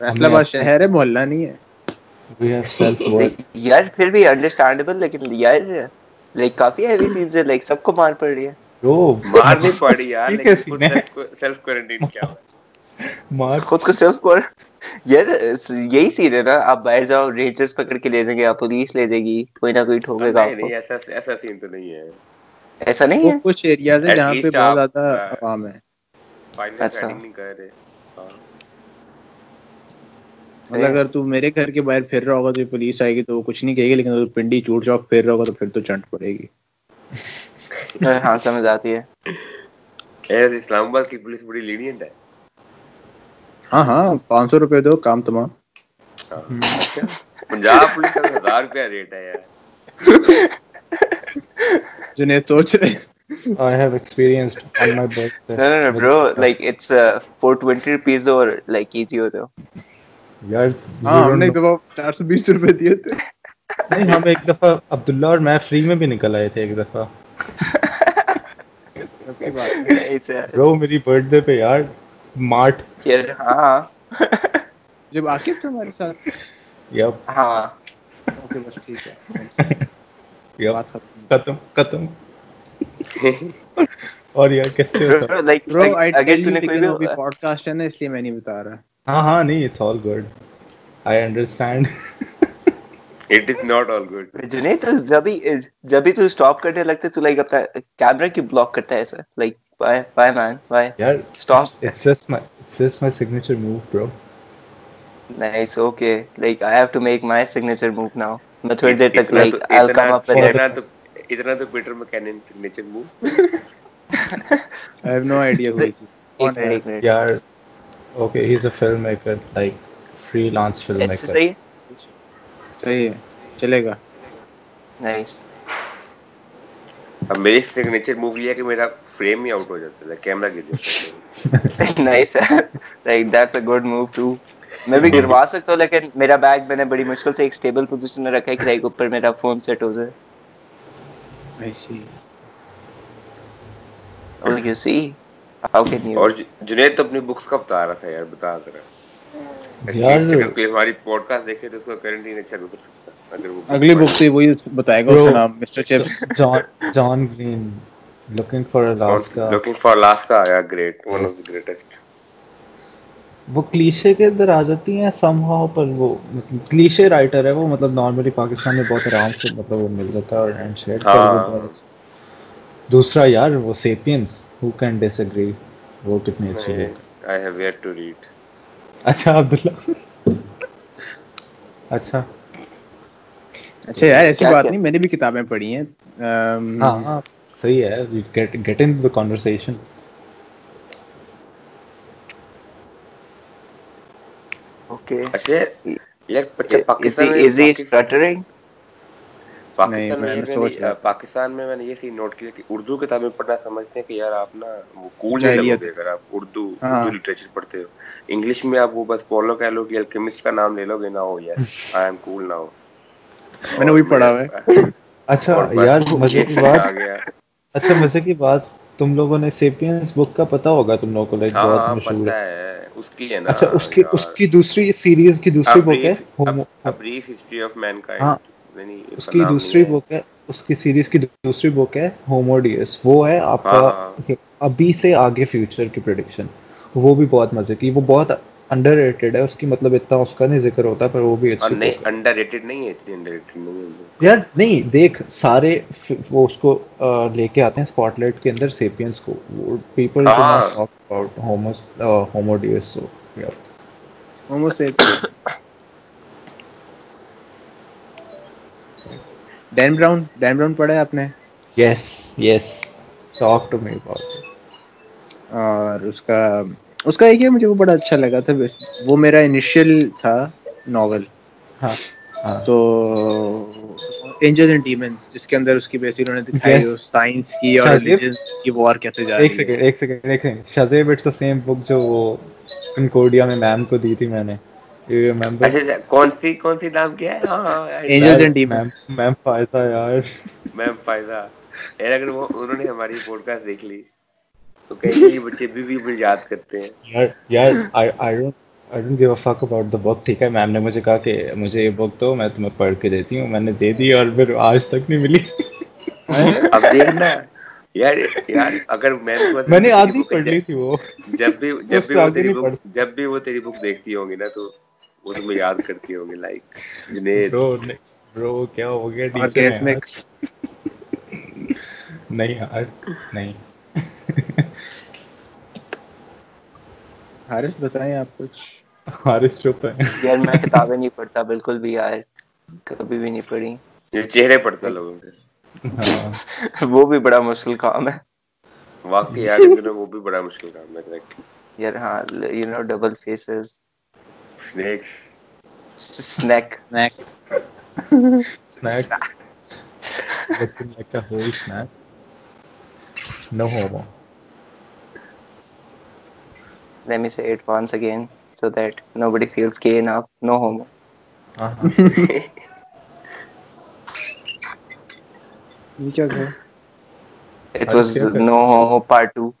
فیصلہ آباد شہر ہے محلہ نہیں ہے۔ یار پھر بھی انڈرسٹینڈیبل لیکن یار لائک کافی ہیوی سینز ہے لائک سب کو مار پڑ رہی ہے او مار نہیں پڑی یار لیکن سیلف کوارنٹائن کیا مار خود کو سیلف کوارنٹائن یار یہی سین ہے نا آپ باہر جاؤ رینجرز پکڑ کے لے جائیں گے آپ پولیس لے جائے گی کوئی نہ کوئی ٹھوکے گا نہیں ایسا ایسا سین تو نہیں ہے ایسا نہیں ہے کچھ ایریاز ہیں جہاں پہ بہت زیادہ عوام ہے فائنل نہیں کر رہے مطلب اگر تو میرے گھر کے باہر پھر رہا ہوگا تو پولیس آئے گی تو وہ کچھ نہیں کہے گی لیکن اگر پنڈی چوٹ چوک پھر رہا ہوگا تو پھر تو چنٹ پڑے گی ہاں, ہاں، سمجھ آتی ہے اسلام آباد کی پولیس بڑی لیڈینٹ ہے ہاں ہاں پانچ سو روپے دو کام تمام پنجاب پولیس کا ہزار روپے ریٹ ہے یار جنید سوچ رہے I have experienced on my birthday. No, no, no, bro. Like, it's uh, 420 rupees or like easy or though. ہاں، ہم نے چار سو بیس روپے دیے تھے۔ نہیں ہم ایک دفعہ عبداللہ اور میں فری میں بھی نکل آئے تھے ایک دفعہ۔ میری برتھ ڈے پہ یار مارٹ۔ ہاں۔ جب ہمارے ساتھ۔ ہاں۔ اوکے بس ٹھیک ہے۔ اور یار کیسے ہوتا ہے تو نے کوئی بھی پوڈکاسٹ ہے نا اس لیے میں نہیں بتا رہا۔ ہاں ہاں نہیں it's all good I understand it is not all good جنے تو جب ہی جب ہی تو سٹاپ کرنے لگتے تو لائک اپنا کیمرہ کی بلاک کرتا ہے ایسا؟ Like bye bye man bye یار stop it's just my it's just my signature move bro nice okay like I have to make my signature move now میں تھوڑی دیر تک لائک آئی ول کم اپ اتنا تو اتنا تو Peter McKinnon signature move I have no idea ہو یار okay he is a filmmaker like freelance filmmaker صحیح صحیح ہے چلے گا۔ نائس اب میری سگنیچر موو یہ ہے کہ میرا فریم ہی آؤٹ ہو جاتا ہے کیمرہ گر جاتا ہے۔ Nice like that's a good move too میں بھی گروا سکتا ہوں لیکن میرا بیگ میں نے بڑی مشکل سے ایک سٹیبل پوزیشن میں رکھا ہے کہ لائک اوپر میرا فون سیٹ ہو جائے۔ آئی سی اور یو سی اور جنید اپنی بکس کب تارا تھا یار بتا ذرا ہاں۔ یار۔ ہماری پوڈ کاسٹ دیکھے تو اس کا کرنٹ اچھا گزر سکتا۔ اگلی بک سے وہی بتائے گا اس کا نام Mr chip John John Green looking for Alaska looking for Alaska یا great one of the greatest وہ کلیشے کے اندر آ جاتی ہیں سم ہاؤ پر وہ مطلب کلیشے رائٹر ہے وہ مطلب نارملی پاکستان میں بہت آرام سے مطلب وہ مل جاتا ہے اور ہینڈ ہاں۔ شیڈ دوسرا یار وہ Sapiens who can disagree وہ کتنی اچھی ہے I have yet to read اچھا عبداللہ. اچھا. اچھا یار ایسی بات نہیں میں نے بھی کتابیں پڑھی ہیں. ہاں ہاں صحیح ہے. Get get in the the conversation okay اچھا یار پاکستان از ہی سٹٹرنگ پاکستان میں پاکستان میں میں نے یہ سین نوٹ کیا کہ اردو کتابیں پڑھنا سمجھتے ہیں کہ یار آپ نا وہ کول ہے جہلیت اگر آپ اردو ہاں۔ لٹریچر پڑھتے ہو۔ انگلش میں آپ وہ بس پولو کہہ لو کہ الکیمسٹ کا نام لے لو گے نہ ہو یار۔ آئی ایم کول نہ ہو۔ میں نے وہی پڑھا ہے۔ اچھا یار مزے کی بات اچھا مزے کی بات تم لوگوں نے سیپینس بک کا پتا ہوگا تم لوگوں کو لائک ہاں، بہت ہاں، مشہور ہے۔ اس کی ہے نا اچھا اس کی اس کی دوسری سیریز کی دوسری بک ہے۔ بریف ہسٹری آف مینکائنڈ اس کی دوسری بک ہے اس کی سیریز کی دوسری بک ہے ہوموڈیس وہ ہے آپ کا ہاں۔ ابھی سے آگے فیوچر کی پریڈکشن وہ بھی بہت مزے کی وہ بہت انڈر ریٹڈ ہے۔ اس کی مطلب اتنا اس کا نہیں ذکر ہوتا پر وہ بھی ہاں، اچھی نہیں انڈر ریٹڈ نہیں ہے اتنی انڈر ریٹڈ نہیں ہے۔ یار نہیں دیکھ سارے وہ اس کو لے کے آتے ہیں اسپاٹ لائٹ کے اندر سیپینس کو۔ People do not talk about homo homo deus so homo sapiens Dan Brown Dan Brown پڑھا ہے آپ نے? Yes yes talk to me about اور اس کا اس کا ایک ہے مجھے وہ بڑا اچھا لگا تھا وہ میرا انیشیل تھا ناول ہاں،, ہاں تو اینجل اینڈ ڈیمنز جس کے اندر اس کی بیس انہوں نے دکھائی ہے سائنس کی اور ریلیجنز کی وار کیسے جا رہی ہے۔ ایک سیکنڈ ایک سیکنڈ دیکھیں شازیب اٹس دی سیم بک جو وہ کنکورڈیا میں میم کو دی تھی میں نے. میم نے مجھے کہا کہ مجھے یہ بک دو میں تمہیں پڑھ کے دیتی ہوں میں نے دے دی اور پھر آج تک نہیں ملی۔ اب دیکھنا۔ یار یار اگر میں میں نے آدھی پڑھ لی تھی وہ۔ جب بھی جب بھی وہ تیری بک جب بھی وہ تیری بک دیکھتی ہوں گی نا تو وہ تمہیں یاد کرتی ہوگی لائک جنید. برو کیا ہو گیا؟ ڈیٹیل میں۔ نہیں یار نہیں۔ حارث بتائیں آپ کچھ؟ حارث چپ ہے۔ یار میں کتابیں نہیں پڑھتا بالکل بھی یار کبھی بھی نہیں پڑھی۔ یہ چہرے پڑھتا لوگوں کے۔ ہاں۔ وہ بھی بڑا مشکل کام ہے۔ واقعی یار وہ بھی بڑا مشکل کام ہے یار ہاں you know double faces Snakes. Snack. Snack. Snack. Lekker, lekker hooi, snack. No homo. Let me say it once again, so that nobody feels gay enough. No homo. Uh-huh. it was no homo part two.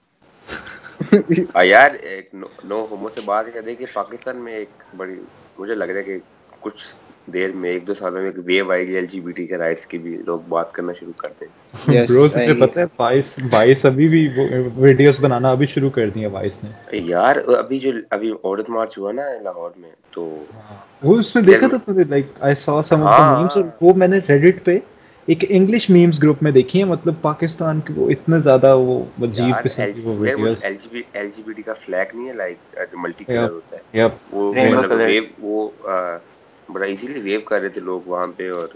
یار ایک نو homo سے بات کر دیں کہ پاکستان میں ایک بڑی مجھے لگ رہا ہے کہ کچھ دیر میں ایک دو سالوں میں ایک ویو آئی گی ایل جی بی ٹی کے رائٹس کی بھی لوگ بات کرنا شروع کر دیں۔ ابھی شروع کر دی ہے یار ابھی جو ابھی عورت مارچ ہوا نا لاہور میں تو وہ اس میں دیکھا تھا لائک آئی سا سم وہ میں نے ریڈٹ پہ ایک انگلش میمز گروپ میں دیکھی ہیں مطلب پاکستان کے وہ اتنے زیادہ وہ عجیب قسم کی وہ videos L G B L G B T کا فلیگ نہیں ہے لائک ملٹی کلر ہوتا ہے۔ وہ ویو وہ uh, بڑا ایزیلی ویو کر رہے تھے لوگ وہاں پہ اور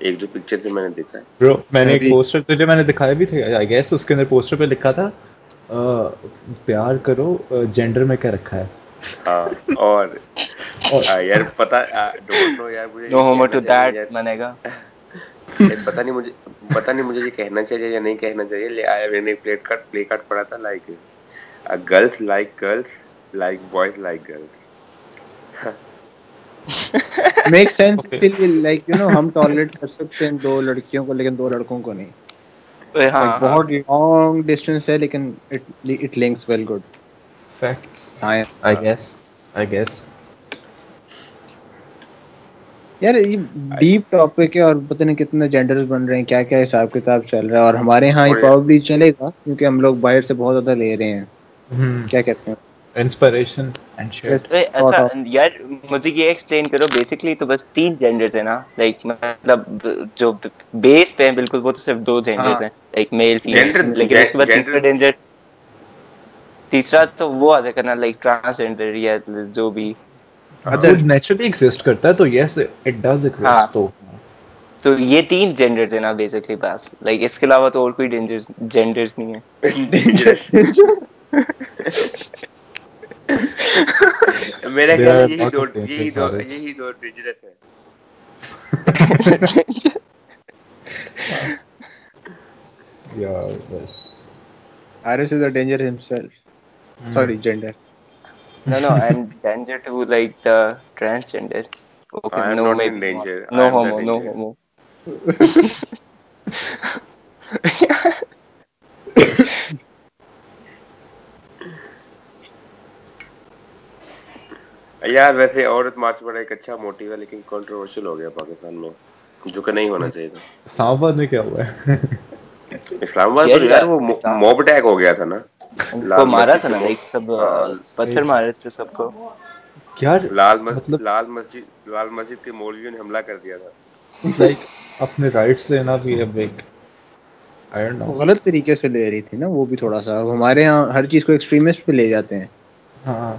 ایک جو پکچر سے میں نے دیکھا ہے۔ برو میں نے ایک پوسٹر تجھے میں نے دکھایا بھی تھا ائی گیس اس کے اندر پوسٹر پہ لکھا تھا پیار کرو جینڈر میں کیا رکھا ہے۔ ہاں اور یار پتہ ڈونٹ نو یار مجھے نو ہومو ٹو دیٹ منے گا پتا نہیں مجھے یہ کہنا چاہیے یا نہیں کہنا چاہیے۔ لے آیا میں نے کارڈ پلے کارڈ پڑھا تھا like girls like girls like boys like girls make sense like you know ہم کر سکتے ہیں دو لڑکیوں کو لیکن دو لڑکوں کو نہیں۔ ہاں، بہت لانگ ڈسٹینس ہے لیکن it links well good facts I guess I guess یار یہ ڈیپ ٹاپک ہے اور پتہ نہیں کتنے جینڈرز بن رہے ہیں کیا کیا حساب کتاب چل رہا ہے اور ہمارے ہاں یہ oh, پرابلی چلے گا کیونکہ ہم لوگ باہر سے بہت زیادہ لے رہے ہیں۔ کیا کہتے ہیں؟ انسپریشن اینڈ اچھا یار مجھے یہ ایکسپلین کرو بیسیکلی تو بس تین جینڈرز ہیں نا لائک مطلب جو بیس پہ ہیں بالکل وہ تو صرف دو جینڈرز ہاں۔ ہیں لائک میل فیمیل لیکن اس کے بعد تیسرا جینڈر تیسرا تو وہ آ کرنا لائک ٹرانسجینڈر یا جو بھی۔ اگر نیچرلی ایگزسٹ کرتا ہے تو یس اٹ ڈز ایگزسٹ تو تو یہ تین جینڈرز ہیں نا بیسیکلی بس. لائک اس کے علاوہ تو اور کوئی ڈینجرز جینڈرز نہیں ہیں. میرا کہنا یہی دو یہی دو یہی دو ڈینجرز ہیں. یا بس R S is a danger himself sorry gender No, no, I'm danger to like the transgender. Okay, uh, I no, not in danger. no I'm homo, no homo. یار ویسے عورت مارچ بڑا ایک اچھا موٹیو ہے لیکن کنٹروورشل ہو گیا پاکستان میں جو کہ نہیں ہونا چاہیے تھا اسلام آباد میں کیا ہوا ہے اسلام آباد تو جی یار وہ موب ٹیک ہو گیا تھا نا کو مارا تھا نا ایک سب ہاں، پتھر مارے تھے سب کو۔ کیا لال مسجد مطلب- لال مسجد لال مسجد کے مولویوں نے حملہ کر دیا تھا۔ لائک اپنے رائٹس لینا بھی ہے بیک غلط طریقے سے لے رہی تھی نا وہ بھی تھوڑا سا۔ ہمارے ہاں ہر چیز کو ایکسٹریمسٹ پہ لے جاتے ہیں۔ ہاں۔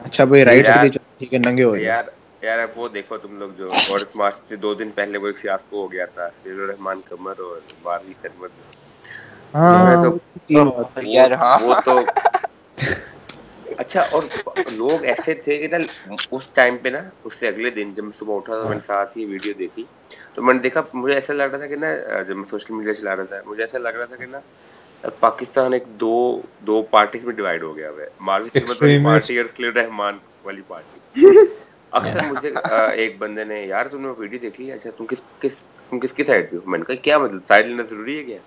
اچھا بھائی رائٹس ٹھیک ہے ننگے ہو یار یار اب وہ دیکھو تم لوگ جو عورت مارچ سے دو دن پہلے وہ ایک فیاسکو ہو گیا تھا جیل الرحمان کمر اور بارہویں ہاں۔ خدمت تو اچھا اور لوگ ایسے تھے کہ نا اس ٹائم پہ نا اس سے اگلے دن جب میں صبح اٹھا تو میں نے ساتھ ہی ویڈیو دیکھی۔ تو میں نے دیکھا مجھے ایسا لگ رہا تھا کہ نا جب میں سوشل میڈیا چلا رہا تھا مجھے ایسا لگ رہا تھا کہ نا پاکستان ایک دو دو پارٹیز میں ڈیوائڈ ہو گیا ہوا ہے۔ ماروی سلمت والی پارٹی اور کلیر رحمان والی پارٹی۔ اکثر مجھے ایک بندے نے یار تم نے ویڈیو دیکھ لی؟ اچھا تم کس کس تم کس کی سائڈ پہ ہو؟ میں نے کہا کیا مطلب سائڈ لینا ضروری ہے کیا؟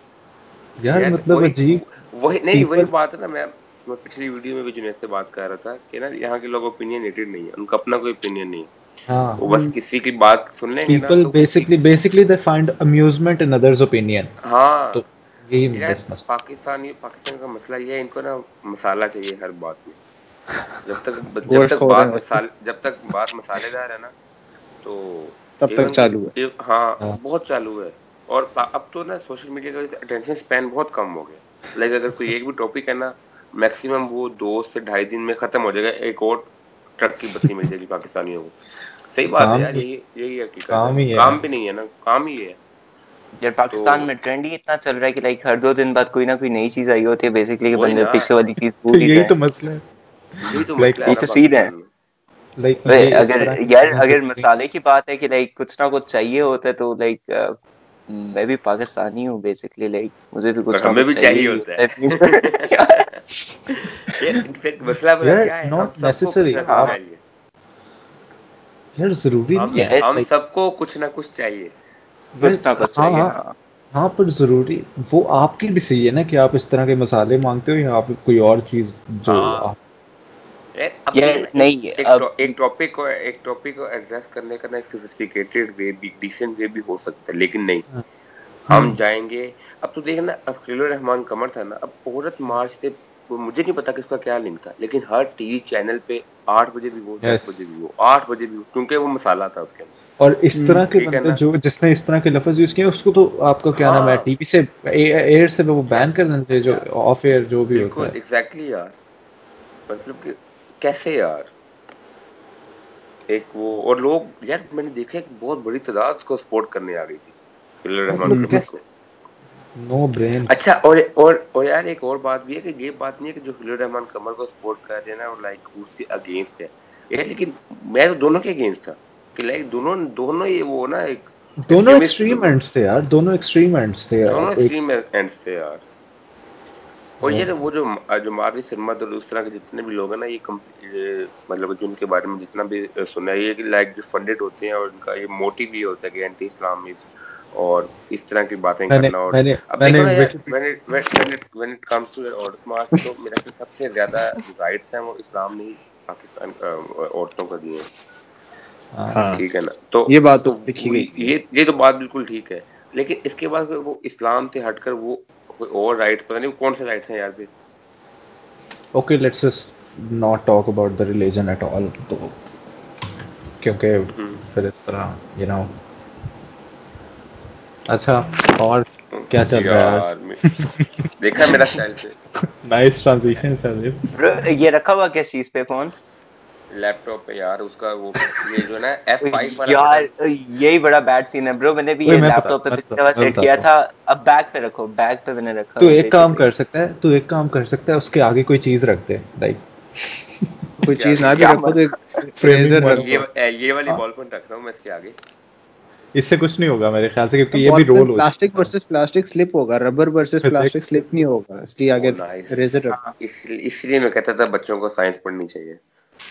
یار مطلب عجیب وہی نہیں وہی بات ہے نا میں میں پچھلی ویڈیو میں بھی جنید سے بات کر رہا تھا کہ نا یہاں کے لوگ اوپینینیٹڈ نہیں ہیں ان کا اپنا کوئی اوپینین نہیں ہے۔ وہ بس کسی کی بات سن لیں گے نا people basically basically they find amusement in others opinion ہاں۔ تو یہ پاکستانی پاکستان کا مسئلہ یہ ہے ان کو نا مسالہ چاہیے ہر بات میں۔ جب تک جب تک بات مثال جب تک بات مسالے دار ہے نا تو تب تک چالو ہے۔ ہاں،, ہاں بہت چالو ہے۔ اور اب تو نا سوشل میڈیا کا اٹینشن سپین بہت کم ہو گیا۔ لائک اگر کوئی ایک بھی ٹاپک ہے نا میکسیمم وہ دو سے ڈھائی دن میں ختم ہو جائے گا۔ ایک اور ٹرک کی بتی مل جائے گی پاکستانیوں کو۔ صحیح بات ہے یار یہی یہی حقیقت کام بھی نہیں ہے نا کام ہی ہے۔ یار پاکستان میں ٹرینڈ ہی اتنا چل رہا ہے کہ لائک ہر دو دن بعد کوئی نہ کوئی نئی چیز آئی ہوتی ہے بیسکلی کہ بندے پکس والی چیز پوری یہی تو مسئلہ ہے۔ اگر مسالے کی بات ہے کہ لائک کچھ نہ کچھ چاہیے ہوتا ہے تو لائک uh, میں بھی پاکستانی ہوں بیسکلی لائک مجھے بھی کچھ ہمیں بھی چاہیے ہوتا ہے۔ ضروری ہاں،, ہاں۔, ہاں۔, ہاں پر ضروری وہ آپ کی ڈیسیژن ہے کہ آپ اس طرح کے مسالے مانگتے ہو یا آپ کوئی اور چیز جو آپ نہیں لیکن نہیں۔ ہاں۔ ہم ہاں۔ جائیں گے۔ اب تو دیکھنا اب خلیل الرحمان قمر تھا نا اب عورت مارچ سے مجھے نہیں پتا کہ اس کا کیا لنک تھا لیکن ہر ٹی وی چینل پہ آٹھ بجے بھی ہو دس بجے بھی ہو آٹھ بجے بھی ہو کیونکہ وہ مسالہ تھا اس کے اندر۔ اور اس طرح کے بندے جو جس نے اس طرح کے لفظ یوز کیے اس کو تو آپ کا کیا نام ہے ہاں۔ ٹی وی سے ایئر سے وہ بین کر دیتے جو اچھا۔ آف ایئر جو بھی ہوتا ہے۔ ایگزیکٹلی یار۔ مطلب کہ کیسے یار؟ ایک وہ اور لوگ یار میں نے دیکھا ایک بہت بڑی تعداد کو سپورٹ کرنے آ گئی تھی نو برین اچھا اور اور اور یار ایک اور بات بھی ہے کہ یہ بات نہیں ہے کہ جو ہلو رحمان کمر کو سپورٹ کر رہے ہیں نا اور لائک اس کے اگینسٹ ہے۔ یار لیکن میں تو دونوں کے اگینسٹ تھا کہ لائک دونوں دونوں یہ وہ نا ایک دونوں ایکسٹریم اینڈز تھے یار دونوں ایکسٹریم اینڈز تھے یار۔ دونوں ایکسٹریم اینڈز تھے یار۔ اور یہ وہ جو جو معافی سرمت اور اس طرح کے جتنے بھی لوگ ہیں نا یہ مطلب جو ان کے بارے میں جتنا بھی سنا ہے یہ کہ لائک جو فنڈڈ ہوتے ہیں اور ان کا یہ موٹیو بھی ہوتا ہے کہ اینٹی اسلامسٹ اور اس طرح کی باتیں کرنا اور اب دیکھو نا وین اٹ کمس ٹو عورت معاش تو میرا خیال سب سے زیادہ رائٹس ہیں وہ اسلام نے پاکستان عورتوں کا دیے ہیں۔ ہاں۔ ٹھیک ہے نا۔ تو یہ بات تو یہ یہ تو بات بالکل ٹھیک ہے لیکن اس کے بعد وہ اسلام سے ہٹ کر وہ کوئی اور رائٹ پتہ نہیں کون سے رائٹس ہیں یار بھی. Okay let's us not talk about the religion at all تو کیونکہ پھر اس طرح یو نو اچھا اور کیا چل رہا ہے دیکھا میرا سٹائل سے. نائس ٹرانزیشن سر یہ رکھا ہوا کیا چیز پہ فون لیپ ٹاپ پہ یار اس کا وہ یہ جو نا ایف فائیو یار یہی بڑا بیڈ سین ہے برو میں نے بھی یہ لیپ ٹاپ پہ پچھلی بار سیٹ کیا تھا۔ اب بیک پہ رکھو بیک پہ میں نے رکھا۔ تو ایک کام کر سکتا ہے تو ایک کام کر سکتا ہے اس کے آگے کوئی چیز رکھ دے لائک کوئی چیز نہ بھی رکھو تو فریزر یہ والی ہاں۔ بال پن رکھ رہا ہوں میں اس کے آگے۔ اس سے کچھ نہیں ہوگا میرے خیال سے کیونکہ یہ بھی رول ہوگا پلاسٹک ورسس پلاسٹک سلپ ہوگا ربر ورسس پلاسٹک سلپ نہیں ہوگا اس کی آگے oh, ریزر اس لیے میں کہتا تھا بچوں کو سائنس پڑھنی چاہیے۔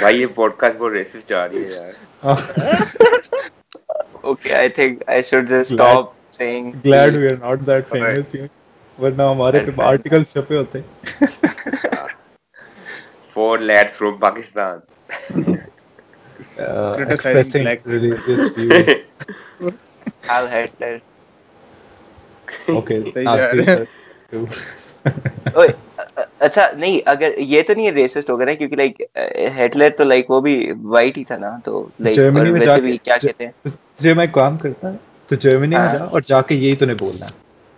بھائی یہ پوڈ کاسٹ بہت ریسسٹ آ رہی ہے یار okay I think I should just stop saying glad we are not that famous ورنہ ہمارے پہ آرٹیکل چھپے ہوتے ہیں for let's from Pakistan expressing religious views all head late okay آپ سے اوئے اچھا نہیں اگر یہ تو نہیں ریسسٹ ہوگا نا کیونکہ لائک ہٹلر تو لائک وہ بھی وائٹ ہی تھا نا تو لائک ویسے بھی کیا کہتے ہیں؟ جو میں کام کرتا ہوں تو جرمنی میں ہاں۔ جا اور جا کے یہی تو نے بولنا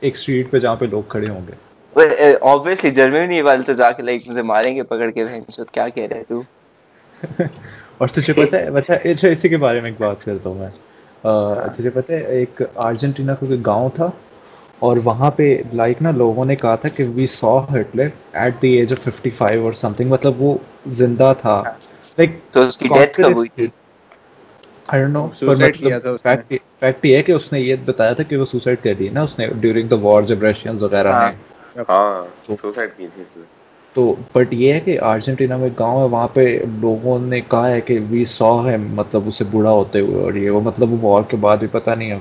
ایک سٹریٹ پہ جہاں پہ لوگ کھڑے ہوں گے۔ آبویسلی جرمنی والے تو جا کے لائک مجھے ماریں گے پکڑ کے بھائی کیا کہہ رہے تو؟ اور تجھے پتہ ہے اچھا اچھا اسی کے بارے میں ایک بات کرتا ہوں میں۔ ہاں۔ تجھے پتہ ہے ایک ارجنٹینا کا کوئی گاؤں تھا؟ اور وہاں پہ لائک نا لوگوں نے کہا تھا کہ we saw Hitler at the age of fifty five اور سم تھنگ مطلب وہ زندہ تھا۔ لائک تو اس کی ڈیتھ کب ہوئی تھی؟ فیکٹ مطلب یہ ہے کہ اس نے یہ بتایا تھا کہ وہ سوسائڈ کر دی نا اس نے ڈیورنگ دا وار جب وغیرہ ہاں، تو بٹ یہ ہے کہ ارجنٹینا میں گاؤں ہے وہاں پہ لوگوں نے کہا ہے کہ وی ہے مطلب اسے بوڑھا ہوتے ہوئے اور یہ وہ مطلب وہ وار کے بعد بھی پتہ نہیں اب۔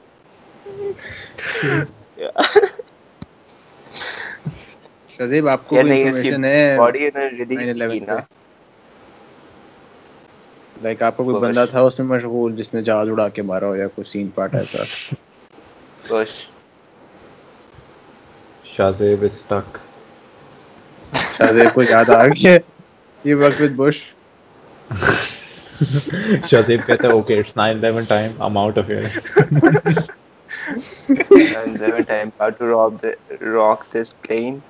شزیب آپ کو انفارمیشن ہے؟ باڈی نے ریلیز کی نا۔ لائک آپ کا کوئی بندہ تھا اس میں مشغول جس نے جہاز اڑا کے مارا ہو یا کوئی سین پارٹ ایسا؟ خوش شازیب اسٹک شازیب کو یاد آ گیا۔ یہ وقت وتھ بش شازیب کہتا ہے okay it's 9 11 time I out of here and they were time about to rob the, rock this plane.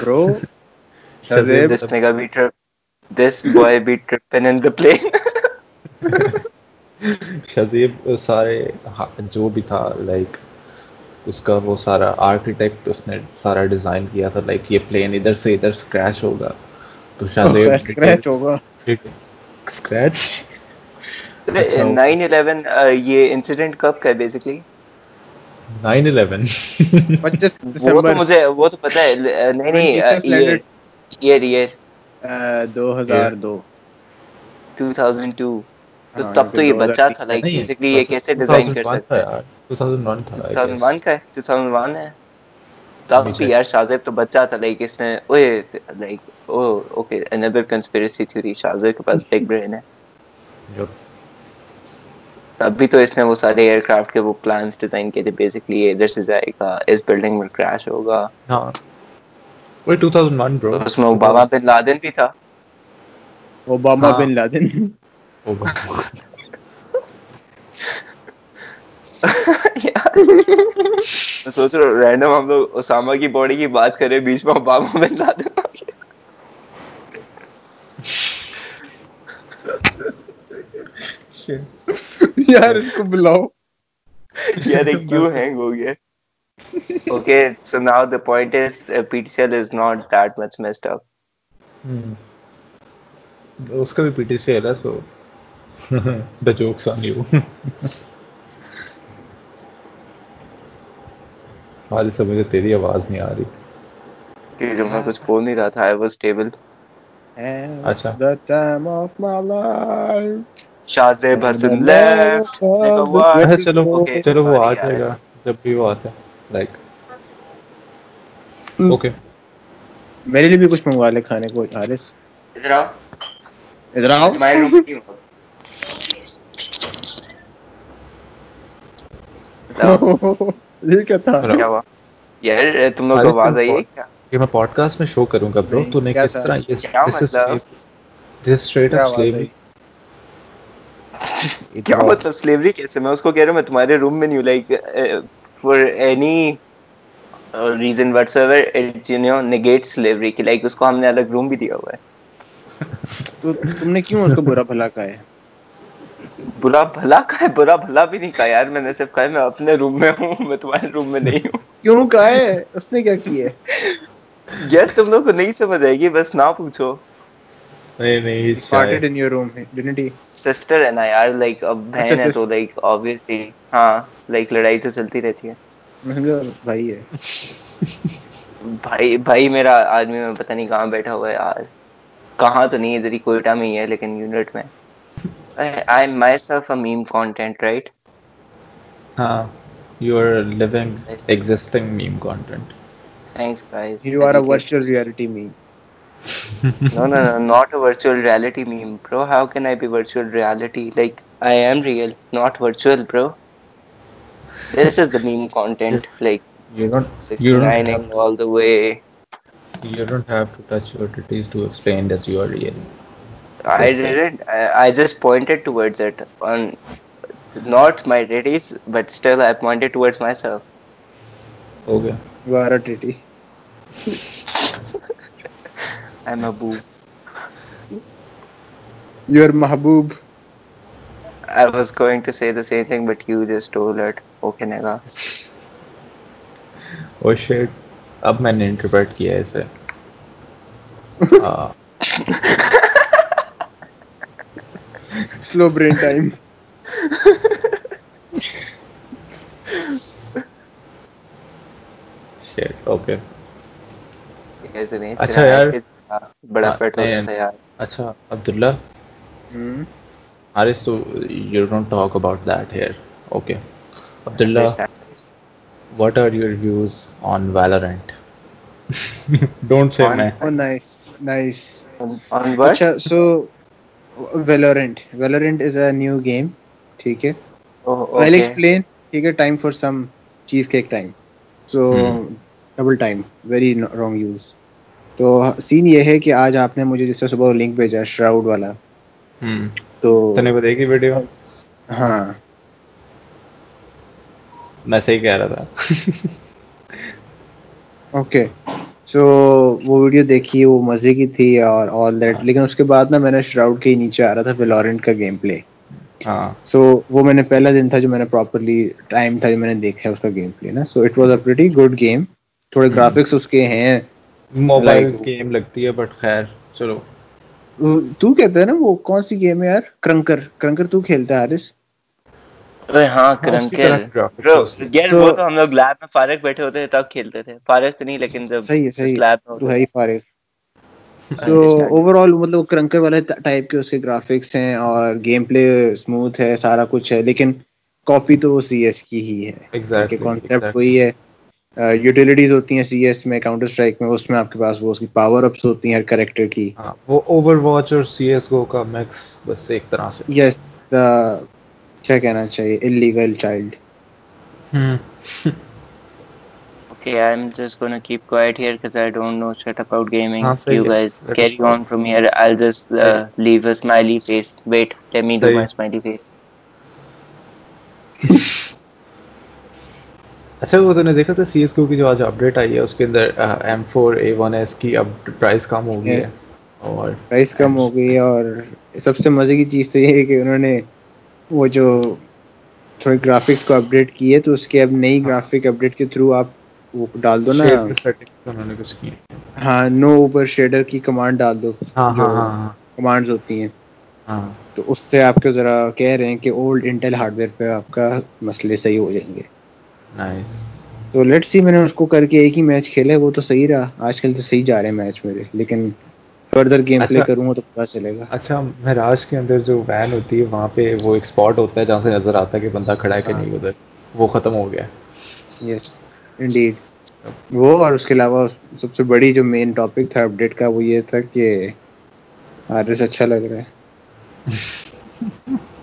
Bro, Shazib, this nigga be trip. This boy be tripping in the plane. Shahzaib سارے جو بھی تھا like اس کا وہ سارا architect اس نے سارا design کیا تھا لائک یہ پلین ادھر سے ادھر اسکریچ ہوگا تو شزیب اسکریچ ہوگا اسکریچ یہ انسیڈنٹ کب کا ہے بیسکلی تو بچہ تھا لائک اس نے تو ابھی تو اس نے وہ سارے ایئر کرافٹ کے وہ پلانس ڈیزائن کیے تھے بیسکلی ادھر سے جائے گا اس بلڈنگ میں کریش ہوگا۔ ہاں۔ وہ 2001 برو اس میں اوباما بن لادن بھی تھا۔ اوباما بن لادن اوباما سوچ رہا رینڈم ہم لوگ اسامہ کی باڈی کی بات کر کریں بیچ میں اوباما بن لادن شیٹ یار اس کو بلاؤ۔ یار ایک کیوں ہینگ ہو گیا۔ Okay so now the point is P T C is not that much messed up اس کا بھی پی ٹی سی ہے سو دا جوکس آن یو آج سب مجھے تیری آواز نہیں آ رہی۔ کہ جب میں کچھ بول نہیں رہا تھا آئی واز ٹیبل اچھا۔ The time of my life Hassan left چلو چلو وہ آ جائے گا جب بھی وہ آتا ہے لائک اوکے میرے لیے بھی کچھ منگوا لے کھانے کو ادھر آؤ۔ ادھر آؤ۔ روم کی یہ کیا تھا؟ کیا ہوا؟ یار تم لوگ آواز آئی ہے کیا؟ یہ میں میں شو کروں گا برو تو نے کس طرح یہ دس از اسٹریٹ اپ کیا مطلب سلیوری کیسے؟ میں اس کو کہہ رہا ہوں میں تمہارے روم میں نہیں ہوں like for any reason whatsoever it you know negate slavery کہ لائک اس کو ہم نے الگ روم بھی دیا ہوا ہے۔ تو تم نے کیوں اس کو برا بھلا کہا ہے؟ برا بھلا کا ہے؟ برا بھلا بھی نہیں کہا یار میں نے صرف کہا میں اپنے روم میں ہوں میں تمہارے روم میں نہیں ہوں۔ کیوں کہا ہے؟ اس نے کیا کیا ہے؟ یار تم لوگ کو نہیں سمجھ آئے گی بس نہ پوچھو۔ نہیں نہیں farted in your room didn't he sister ہے نا یار لائک اب بہن ہے اچھا، تو لائک obviously ہاں لائک لڑائی تو چلتی رہتی ہے۔ کہا بھائی ہے۔ بھائی بھائی میرا آدمی میں پتہ نہیں کہاں بیٹھا ہوا ہے یار۔ کہاں تو نہیں ادھر ہی کوئٹہ میں ہی ہے لیکن یونٹ میں۔ I myself a meme content right ہاں you are living existing meme content thanks guys you are a virtual reality meme no no no not a virtual reality meme bro how can i be virtual reality like i am real not virtual bro this is the meme content like you don't you don't 69ing have, all the way you don't have to touch your titties to explain that you are real I Just say- didn't. I, I just pointed towards it on not my titties, but still I pointed towards myself. okay you are a titty I'm a boo. you are mahboob I was going to say the same thing, but you just stole it. Okay, nega. oh shit اب میں نے interpret کیا ہے اسے آ, slow brain time shit okay Here's an eight. اچھا یار۔ بڑا fat ہوتا تھا یار اچھا عبداللہ؟ ہم آرس تو you don't talk about that here okay Abdullah what are your views on Valorant don't say میں نائس نائس آن واٹ اچھا سو ویلورنٹ ویلورنٹ از اے نیو گیم ٹھیک ہے ویل ایکسپلین ٹھیک ہے time for some cheesecake time so double time very wrong use تو scene یہ ہے کہ آج آپ نے مجھے جس سے صبح لنک بھیجا شراؤڈ والا۔ تو بتائی کی ویڈیو؟ ہاں۔ میں صحیح کہہ رہا تھا۔ اوکے۔ سو وہ ویڈیو دیکھی وہ مزے کی تھی اور آل دیٹ لیکن اس کے بعد نا میں نے شراؤڈ کے ہی نیچے آ رہا تھا ویلورنٹ کا گیم پلے ہاں۔ سو وہ میں نے پہلا دن تھا جو میں نے پراپرلی ٹائم تھا جو میں نے دیکھا اس کا گیم پلے نا۔ So it was a pretty good game تھوڑے گرافکس اس کے ہیں۔ موبائل Like- گیم لگتی ہے بٹ خیر چلو تو کہتا ہے نا وہ کون سی گیم ہے یار کرنکر کرنکر تو کھیلتا ہے حارث اوے ہاں کرنکر۔ یار وہ تو ہم لوگ لیب میں فارغ بیٹھے ہوتے تھے تب کھیلتے تھے۔ فارغ تو نہیں لیکن جب صحیح ہے صحیح لیب میں تو ہے ہی فارغ تھے تو اوور آل مطلب کرنکر والے ٹائپ کے اس کے گرافکس ہیں اور گیم پلے اسموتھ ہے سارا کچھ ہے لیکن کاپی تو وہ سی ایس کی ہی ہے۔ کانسیپٹ. وہی ہے۔ یوٹیلیٹیز ہوتی ہیں سی ایس میں کاؤنٹر اسٹرائک میں اس میں آپ کے پاس وہ اس کی پاور اپس ہوتی ہیں ہر کریکٹر کی ہاں وہ اوور واچ اور سی ایس گو کا مکس بس ایک طرح سے یس کیا کہنا چاہیے انلیگل چائلڈ ہم Okay, I'm just gonna keep quiet here because I don't know shit about gaming. ہاں، You guys carry on from here. I'll just uh, leave a smiley face. Wait, let me do my smiley face. اچھا وہ تو نے دیکھا تھا C S گو کی جو آج اپڈیٹ آئی ہے اس کے اندر M four A one S کی اب پرائز کم ہو گئی ہے اور پرائس کم ہو گئی اور سب سے مزے کی چیز تو یہ ہے کہ انہوں نے وہ جو تھوڑے گرافکس کو اپڈیٹ کی ہے تو اس کے اب نئی گرافک اپڈیٹ کے تھرو آپ وہ ڈال دو نا۔ ہاں نو اوپر شیڈر کی کمانڈ ڈال دو۔ جو ہاں ہاں ہاں۔ کمانڈز ہوتی ہیں۔ ہاں۔ تو اس سے آپ کو ذرا کہہ رہے ہیں کہ اولڈ انٹل ہارڈ ویئر پہ آپ کا مسئلے صحیح ہو جائیں گے۔ نائس تو لیٹ سی میں نے اس کو کر کے ایک ہی میچ کھیلا وہ تو صحیح رہا۔ آج کل تو صحیح جا رہے ہیں میچ میرے لیکن فردر گیم پلے۔ کروں گا تو پتا چلے گا۔ اچھا مہراج کے اندر جو وین ہوتی ہے وہاں پہ وہ ایک اسپاٹ ہوتا ہے جہاں سے نظر آتا ہے کہ بندہ کھڑا ہے کہ ہاں۔ نہیں ادھر۔ وہ ختم ہو گیا۔ یس انڈیڈ وہ اور اس کے علاوہ سب سے بڑی جو مین ٹاپک تھا اپڈیٹ کا وہ یہ تھا کہ آرس اچھا لگ رہا ہے۔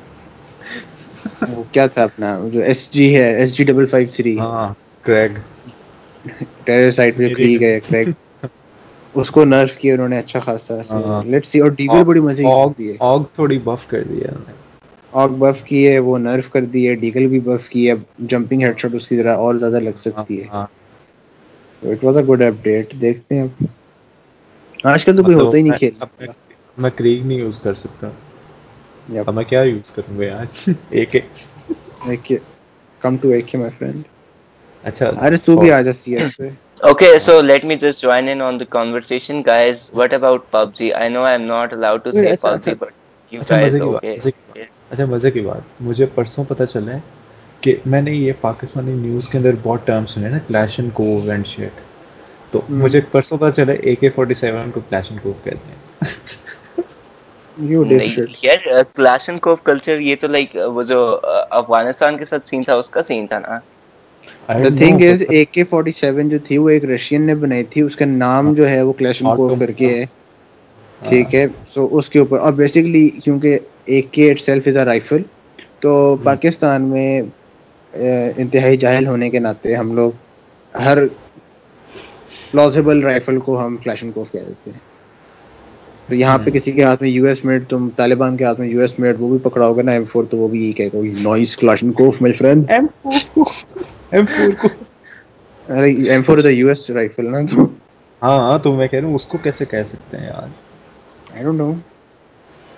وہ کیا تھا اپنا؟ جو ایس جی ہے S G double five three ہاں کریگ ٹیرر سائٹ پہ کریگ ہے کریگ اس کو نرف کیا انہوں نے اچھا خاصا ہاں۔ لیٹس سی اور ڈیگل بڑی مزے کی ہے. آگ تھوڑی بف کر دی ہے آگ بف کی ہے وہ نرف کر دی ہے. ڈیگل بھی بف کی ہے. جمپنگ ہیڈ شاٹ اس کی ذرا اور زیادہ لگ سکتی ہے. ہاں. It was a good update دیکھتے ہیں. آج کل تو کوئی ہوتا ہی نہیں کھیل. میں- میں کریگ نہیں یوز کر سکتا. اب میں کیا یوز کروں گا یار؟ ایک کم ٹو ایک مائی فرینڈ اچھا. ارے تو بھی آ جا سی ایس پہ Okay, so let me just join in on the conversation, guys. What about PUBG? I know I'm not allowed to say اچھا, PUBG, اچھا. but you اچھا guys مزے کی بات۔ okay? اچھا مزے کی بات۔ مجھے پرسوں پتہ چلا ہے کہ میں نے یہ پاکستانی نیوز کے اندر بہت ٹرم سنے نا clash and Koo and sheet تو مجھے پرسوں پتہ چلا اے کے فورٹی سیون کو کلیش اینڈ کوو کہتے ہیں یو ڈیپ نہیں شٹ یار کلاش اینڈ کوف کلچر یہ تو لائک وہ جو افغانستان کے ساتھ سین تھا اس کا سین تھا نا۔ The thing is a K forty seven جو تھی وہ ایک رشین نے بنائی تھی اس کا نام جو ہے وہ کلیشن کو کر کے ہے۔ ٹھیک ہے سو اس کے اوپر اور بیسکلی کیونکہ A K itself is a rifle تو پاکستان میں انتہائی جاہل ہونے کے ناطے ہم لوگ ہر پلازیبل رائفل کو ہم کلیشن کوف کہہ دیتے ہیں۔ تو یہاں پہ کسی کے ہاتھ میں یو ایس میڈ تم طالبان کے ہاتھ میں یو ایس میڈ وہ بھی پکڑاؤ گے نا ایم فور تو وہ بھی یہی کہے گا نوائز کلیشن کوف مائی فرینڈ ایم فور کو ارے M four is U S rifle نا تو ہاں ہاں تو میں کہہ رہا ہوں اس کو کیسے کہہ سکتے ہیں یار؟ I don't know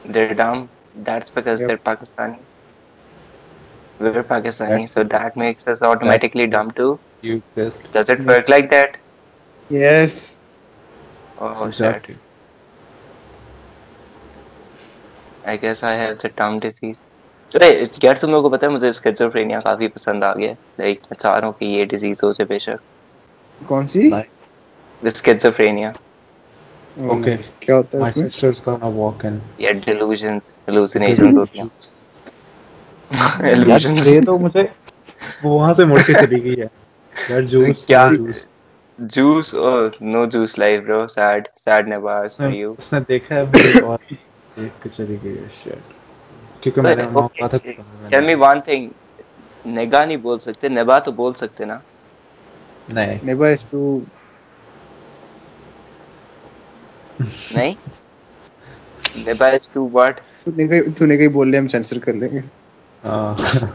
they're dumb. That's because Yep. they're pakistani. We're pakistani so that makes us automatically dumb too. You test does it work like that? Yes oh shit. I guess I have the dumb disease. ارے یار تم لوگوں کو پتا ہے مجھے schizophrenia کافی پسند آ گیا لائک میں چاہ رہا ہوں کہ یہ ڈیزیز ہو جائے بے شک کون سی اسکیزوفرینیا Okay. کیا ہوتا ہے اس میں sister's gonna walk in. یا ڈیلوژنس ہلوسینیشنز ہوتی ہیں Illusions. یہ تو مجھے وہ وہاں سے مڑ کے چلی گئی ہے یار جوس کیا؟ Juice juice no juice life bro sad sad نباز for you اس نے دیکھا ہے اور دیکھ کے چلی گئی ہے شیٹ کیونکہ میں نے کہا تھا ٹیل می ون تھنگ نگاہ نہیں بول سکتے نبا تو بول سکتے نا۔ نہیں۔ نیبا از ٹو نہیں؟ نبا از ٹو واٹ تو نے کہیں بول لے ہم سینسر کر لیں گے۔ I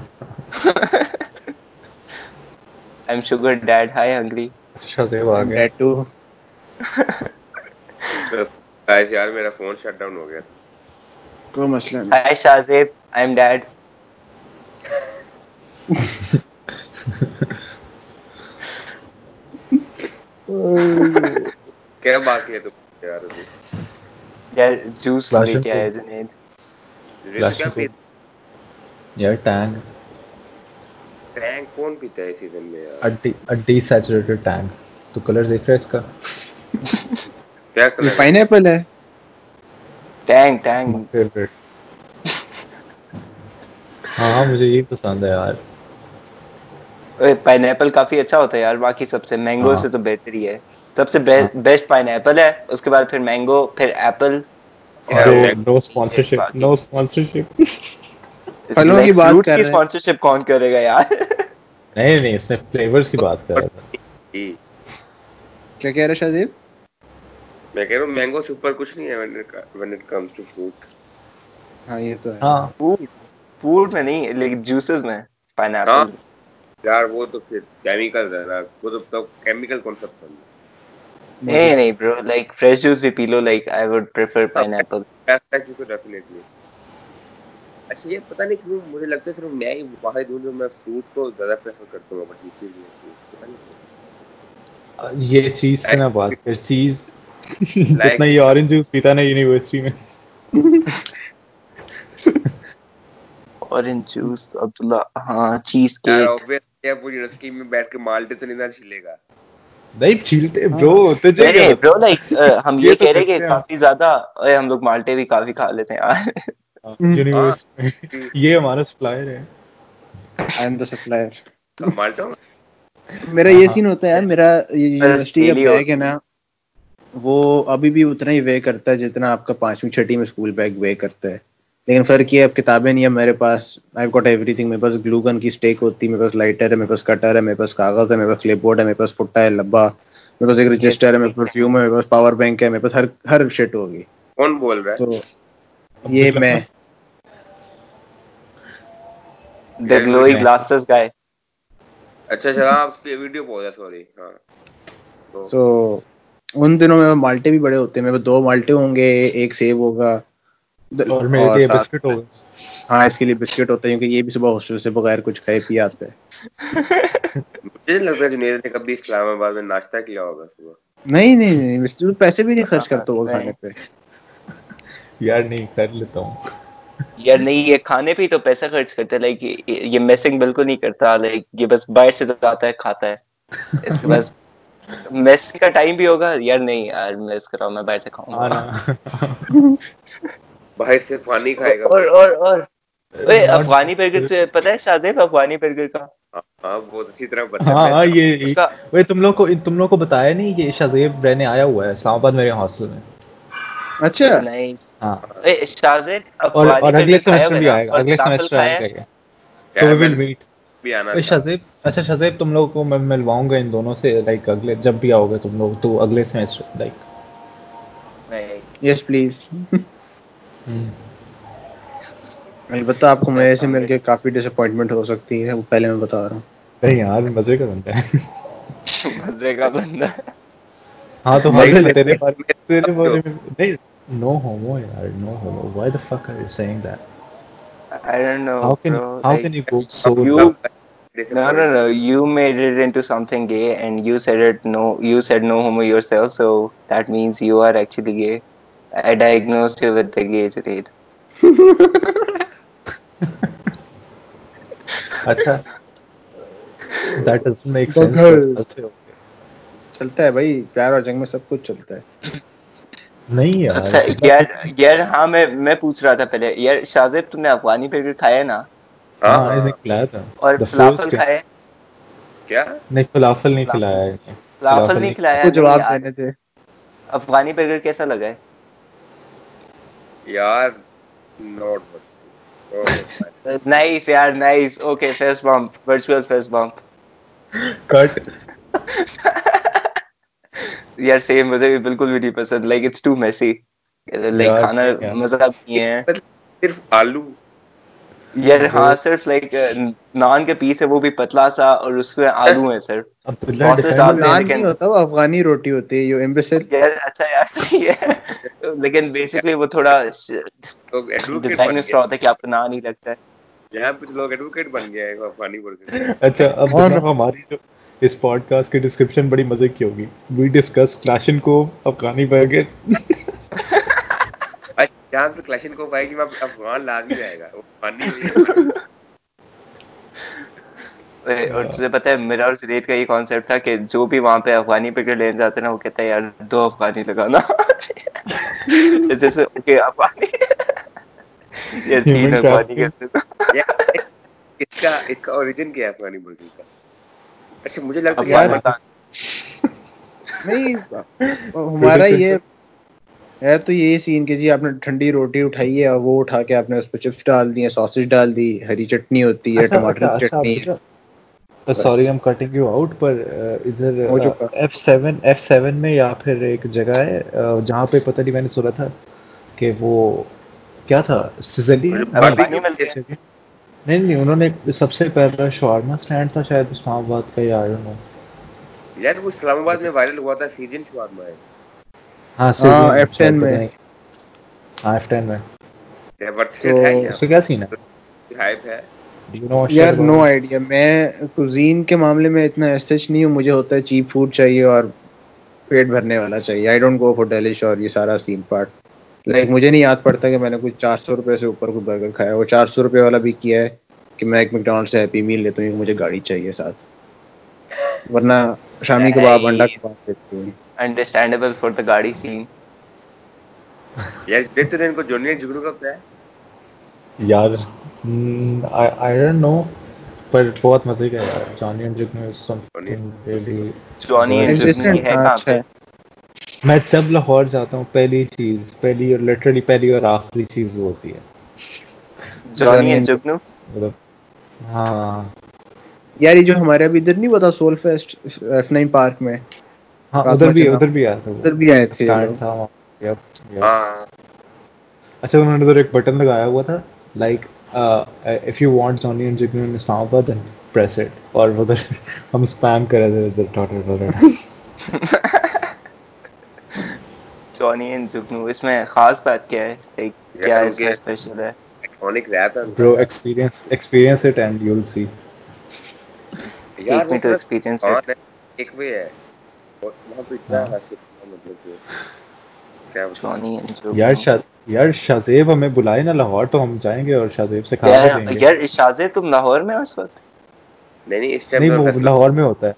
am sugar dad hi hungry اچھا سے آ گیا۔ ڈیٹ ٹو گائز یار میرا فون شٹ ڈاؤن ہو گیا۔ کوئی مسئلہ نہیں۔ Hi Shahzaib I am dad کیا بات ہے تم یار یار جوس لے کے آیا. جنید۔ یار ٹینگ۔ ٹینک کون پیتا ہے سیزن میں یار؟ Desaturated thing. تو کلر دیکھ رہا ہے اس کا؟ کیا کلر پائن ایپل ہے۔ ٹینگ ٹینگ ہاں مجھے یہی پسند ہے یار پائن ایپل کافی اچھا ہوتا ہے یار باقی سب سے مینگو۔ سے تو بہتر ہی ہے سب سے بیسٹ پائن ایپل ہے اس کے بعد پھر مینگو پھر apple no sponsorship no sponsorship پھلوں کی بات کر رہے ہیں اسپانسرشپ کون کرے گا یار نہیں نہیں اس نے فلیورز کی بات کر رہا تھا کیا کہہ رہے شاہدیب میں کہہ رہا ہوں مینگو سے اوپر کچھ نہیں ہے when it comes to fruit. ہاں یہ تو ہے۔ ہاں۔ فوڈ فوڈ میں نہیں لیکن جوسز میں پائن ہاں۔ ایپل یار وہ تو پھر کیمیکل ہے نا۔ وہ تو کیمیکل پسند ہے نہیں نہیں برو لائک فریش جوس بھی پی لو like I would prefer pineapple definitely اچھا یہ پتہ نہیں کیوں مجھے لگتا ہے صرف میں ہی واحد ہوں جو میں فروٹ کو زیادہ پریفر کرتا ہوں بٹ دوسری چیز یہ چیز سے نہ بات کر چیز جتنا یہ اورنج جوس پیتا نا یونیورسٹی میں۔ اورنج جوس عبداللہ ہاں چیز کیک وہ یونیورسٹی میں بیٹھ کے مالٹے تو نہیں نہ چھیلے گا۔ نہیں چھیلتے برو تجھے کیا برو لائک ہم یہ کہہ رہے کہ۔ کافی زیادہ اے ہم لوگ مالٹے بھی کافی کھا لیتے ہیں۔ یار یونیورسٹی میں۔ یہ ہمارا سپلائر ہے۔ آئی ایم دا سپلائر مالٹا میرا یہ سین ہوتا ہے میرا یونیورسٹی کا بیگ ہے نا وہ ابھی بھی اتنا ہی وے کرتا ہے جتنا آپ کا پانچویں چھٹی میں اسکول بیگ وے کرتا ہے لیکن فرق یہ ہے اب کتابیں نہیں ہے میرے پاس آئی گاٹ ایوری تھنگ میرے پاس گلو گن کی اسٹیک ہوتی ہے میرے پاس لائٹر ہے میرے پاس کٹر ہے میرے پاس کاغذ ہے میرے پاس کلپ بورڈ ہے میرے پاس فٹا ہے لبا میرے پاس ایک رجسٹر ہے میرے پاس پرفیوم ہے میرے پاس پاور بینک ہے میرے پاس ہر ہر شٹ ہوگی کون بول رہا ہے تو یہ میں دا گلوئی گلاسز گائے اچھا اچھا ہاں اس کی ویڈیو بول رہا سوری ہاں تو ان دنوں میں مالٹے بھی بڑے ہوتے ہیں۔ میرے پاس دو مالٹے ہوں گے ایک سیب ہوگا۔ اور میرے لیے ساتھ- بسکٹ ہوگا۔ ہاں اس کے لیے بسکٹ ہوتا ہے کیونکہ یہ بھی صبح ہاسٹل سے بغیر کچھ کھائے پی آتے ہیں۔ مجھے نہیں لگتا جنید نے کبھی اسلام آباد میں ناشتہ کیا ہوگا صبح۔ نہیں نہیں نہیں پیسے بھی نہیں خرچ کرتا وہ کھانے پہ۔ یار نہیں کر لیتا ہوں۔ یار نہیں یہ کھانے پہ ہی تو پیسہ خرچ کرتے ہیں۔ لائک یہ میسنگ بالکل نہیں کرتا۔ لائک یہ بس باہر سے جاتا ہے کھاتا ہے۔ اس کے بس میس کا ٹائم بھی ہوگا؟ یار نہیں یار میس کر رہا ہوں میں باہر سے کھاؤں گا۔ باہر سے فانی کھائے گا۔ اور اور اور۔ اوے افغانی برگر سے پتہ ہے شادیب افغانی برگر کا؟ ہاں ہاں بہت اچھی طرح پتا ہاں ہاں یہ اس کا وہی تم لوگ کو تم لوگ کو بتایا نہیں یہ شازیب رہنے آیا ہوا ہے اسلام آباد میرے ہاسٹل میں۔ اچھا۔ ہاں۔ اے شازیب اور افغانی اور اگلے سیمسٹر بھی آئے؟ گا اگلے سیمسٹر آئے گا سو وی ول میٹ بھی آنا شازیب اچھا شازیب تم لوگ کو میں ملواؤں گا ان دونوں سے لائک اگلے جب بھی آؤ گے تم لوگ تو اگلے سیمسٹر لائک. یس پلیز البتہ آپ کو میرے سے مل کے کافی ڈس اپوائنٹمنٹ ہو سکتی ہے وہ پہلے میں بتا رہا ہوں۔ نہیں یار مزے کا بنتا ہے۔ مزے کا بندہ ہاں تو لیتے تیرے۔ بارے تیرے بارے میں نہیں نو ہومو یار no homo why the fuck are you saying that? I don't know, how can bro. how like, can you go so you no no no you made it into something gay and you said it no you said no homo yourself so that means you are actually gay i diagnosed you with the gay Junaid. اچھا that doesn't make تو sense پھر- but ایسے ہو گیا۔ چلتا ہے بھائی پیار اور جنگ میں سب کچھ چلتا ہے نہیں یار اچھا یار یار ہاں میں میں پوچھ رہا تھا پہلے یار شازیب تم نے افغانی برگر کھایا ہے نا؟ ہاں ہاں۔ کھلایا تھا۔ اور فلافل کھائے؟ کیا؟ نہیں فلافل نہیں کھلایا۔ فلافل نہیں کھلایا جواب دینے تھے افغانی برگر کیسا لگا ہے؟ یار نوٹ نائس یار nice. Okay fist bump virtual fist bump. Cut. یار سیم مجھے بھی بالکل بھی نہیں پسند. Like it's too messy like کھانا۔ مزہ نہیں ہے۔ صرف آلو۔ یار ہاں صرف لائک نان کے پیس ہے وہ بھی پتلا سا اور اس میں آلو ہیں وہ افغانی روٹی ہوتی ہے یار اچھا یار ہے۔ لیکن بیسکلی وہ تھوڑا ڈیزائن اس طرح ہوتا ہے کہ آپ کو نان نہیں لگتا ہے۔ یہاں کچھ لوگ ایڈوکیٹ بن گئے ہیں افغانی برگر اچھا اب ہماری جو اس پوڈ کاسٹ کی ڈسکرپشن بڑی مزے کی ہوگی۔ وی ڈسکس کلاشن کو افغانی برگر جہاں پہ کو پائے گی وہاں پہ افغان لازمی آئے گا۔ اور تجھے پتا ہے میرا اور جنید کا یہ کانسیپٹ تھا کہ جو بھی وہاں پہ افغانی برگر لینے جاتے ہیں نا وہ کہتا ہے یار دو افغانی لگانا۔ جیسے اوکے افغانی۔ یار تین افغانی trafficking. کہتے ہیں۔ یار، اس کا اس کا اوریجن کیا ہے افغانی برگر کا؟ اچھا مجھے لگتا ہے نہیں ہمارا یہ ہے تو یہی سین کہ جی آپ نے ٹھنڈی روٹی اٹھائی ہے اور وہ اٹھا کے آپ نے اس پہ چپس ڈال دی ہیں ساسج ڈال دی ہری چٹنی ہوتی اچھا، ہے ٹماٹر کی چٹنی۔ ہے sorry am cutting you out پر ادھر۔ ایف سیون ایف سیون میں یا پھر ایک جگہ ہے جہاں پہ پتہ نہیں میں نے سنا تھا کہ وہ کیا تھا؟ نہیں نہیں انہوں نے سب سے پہلا شارما اسٹینڈ تھا شاید اسلام آباد کا یا یار وہ اسلام آباد میں وائرل ہوا تھا سیجن شوارما ہے۔ ہاں ہاں ایف ٹین میں۔ ہاں ایف ٹین میں۔ ورتھ تو ہے اس کا کیا سین ہے؟ ہائپ ہے۔ یار نو آئیڈیا میں کوزین کے معاملے میں اتنا ایسچ نہیں ہوں مجھے ہوتا ہے چیپ فوڈ چاہیے اور پیٹ بھرنے والا چاہیے۔ I don't go for delish اور یہ سارا سین پارٹ لائک مجھے نہیں یاد پڑتا کہ میں نے کچھ چار سو روپے سے اوپر کوئی برگر کھایا۔ وہ چار سو روپے والا بھی کیا ہے کہ میں ایک میکڈونلڈ سے ہیپی میل لیتا ہوں مجھے گاڑی چاہیے ساتھ۔ ورنہ شامی کباب انڈا کباب لیتی ہوں۔ انڈرسٹینڈیبل فار دا گاڑی سین یار بہتر ان کو جونیئر جگڑو کا پتا ہے یار آئی ڈونٹ نو پر بہت مزے کا یار جانی اینڈ جگنو از جوانی اینڈ جگنو ہے کہاں پہ میں جب لاہور جاتا ہوں پہلی چیز پہلی اور لٹرلی پہلی اور آخری چیز وہ ہوتی ہے۔ مطلب ہاں۔ یار یہ جو ہمارے ابھی ادھر نہیں پتا soul fest F nine park میں؟ ہاں ادھر بھی۔ ادھر بھی آیا تھا ادھر بھی آئے تھے. ہاں۔ اچھا انہوں نے ادھر ایک بٹن لگایا ہوا تھا like if you want Johnny and Jugnu in Islamabad then press it اور ادھر ہم اسپیم کر رہے تھے ادھر جونی اینڈ جگنو اس میں خاص بات کیا ہے؟ یار کیا ان اس میں اسپیشل ہے؟ الیکٹرانک ریپ ہے۔ Bro experience experience it and you will see یار ایک میں تو ایکسپیرینس ہاں ایک وے ہے۔ وہاں پہ اتنا ہاں۔ حاصل مطلب کہ کیا یار شازیب ہمیں بلائے نا لاہور تو ہم جائیں گے اور شازیب سے کھا کے دیں گے۔ یار شازے تم لاہور میں ہو اس وقت؟ نہیں نہیں اس ٹائم نہیں وہ لاہور میں ہوتا ہے۔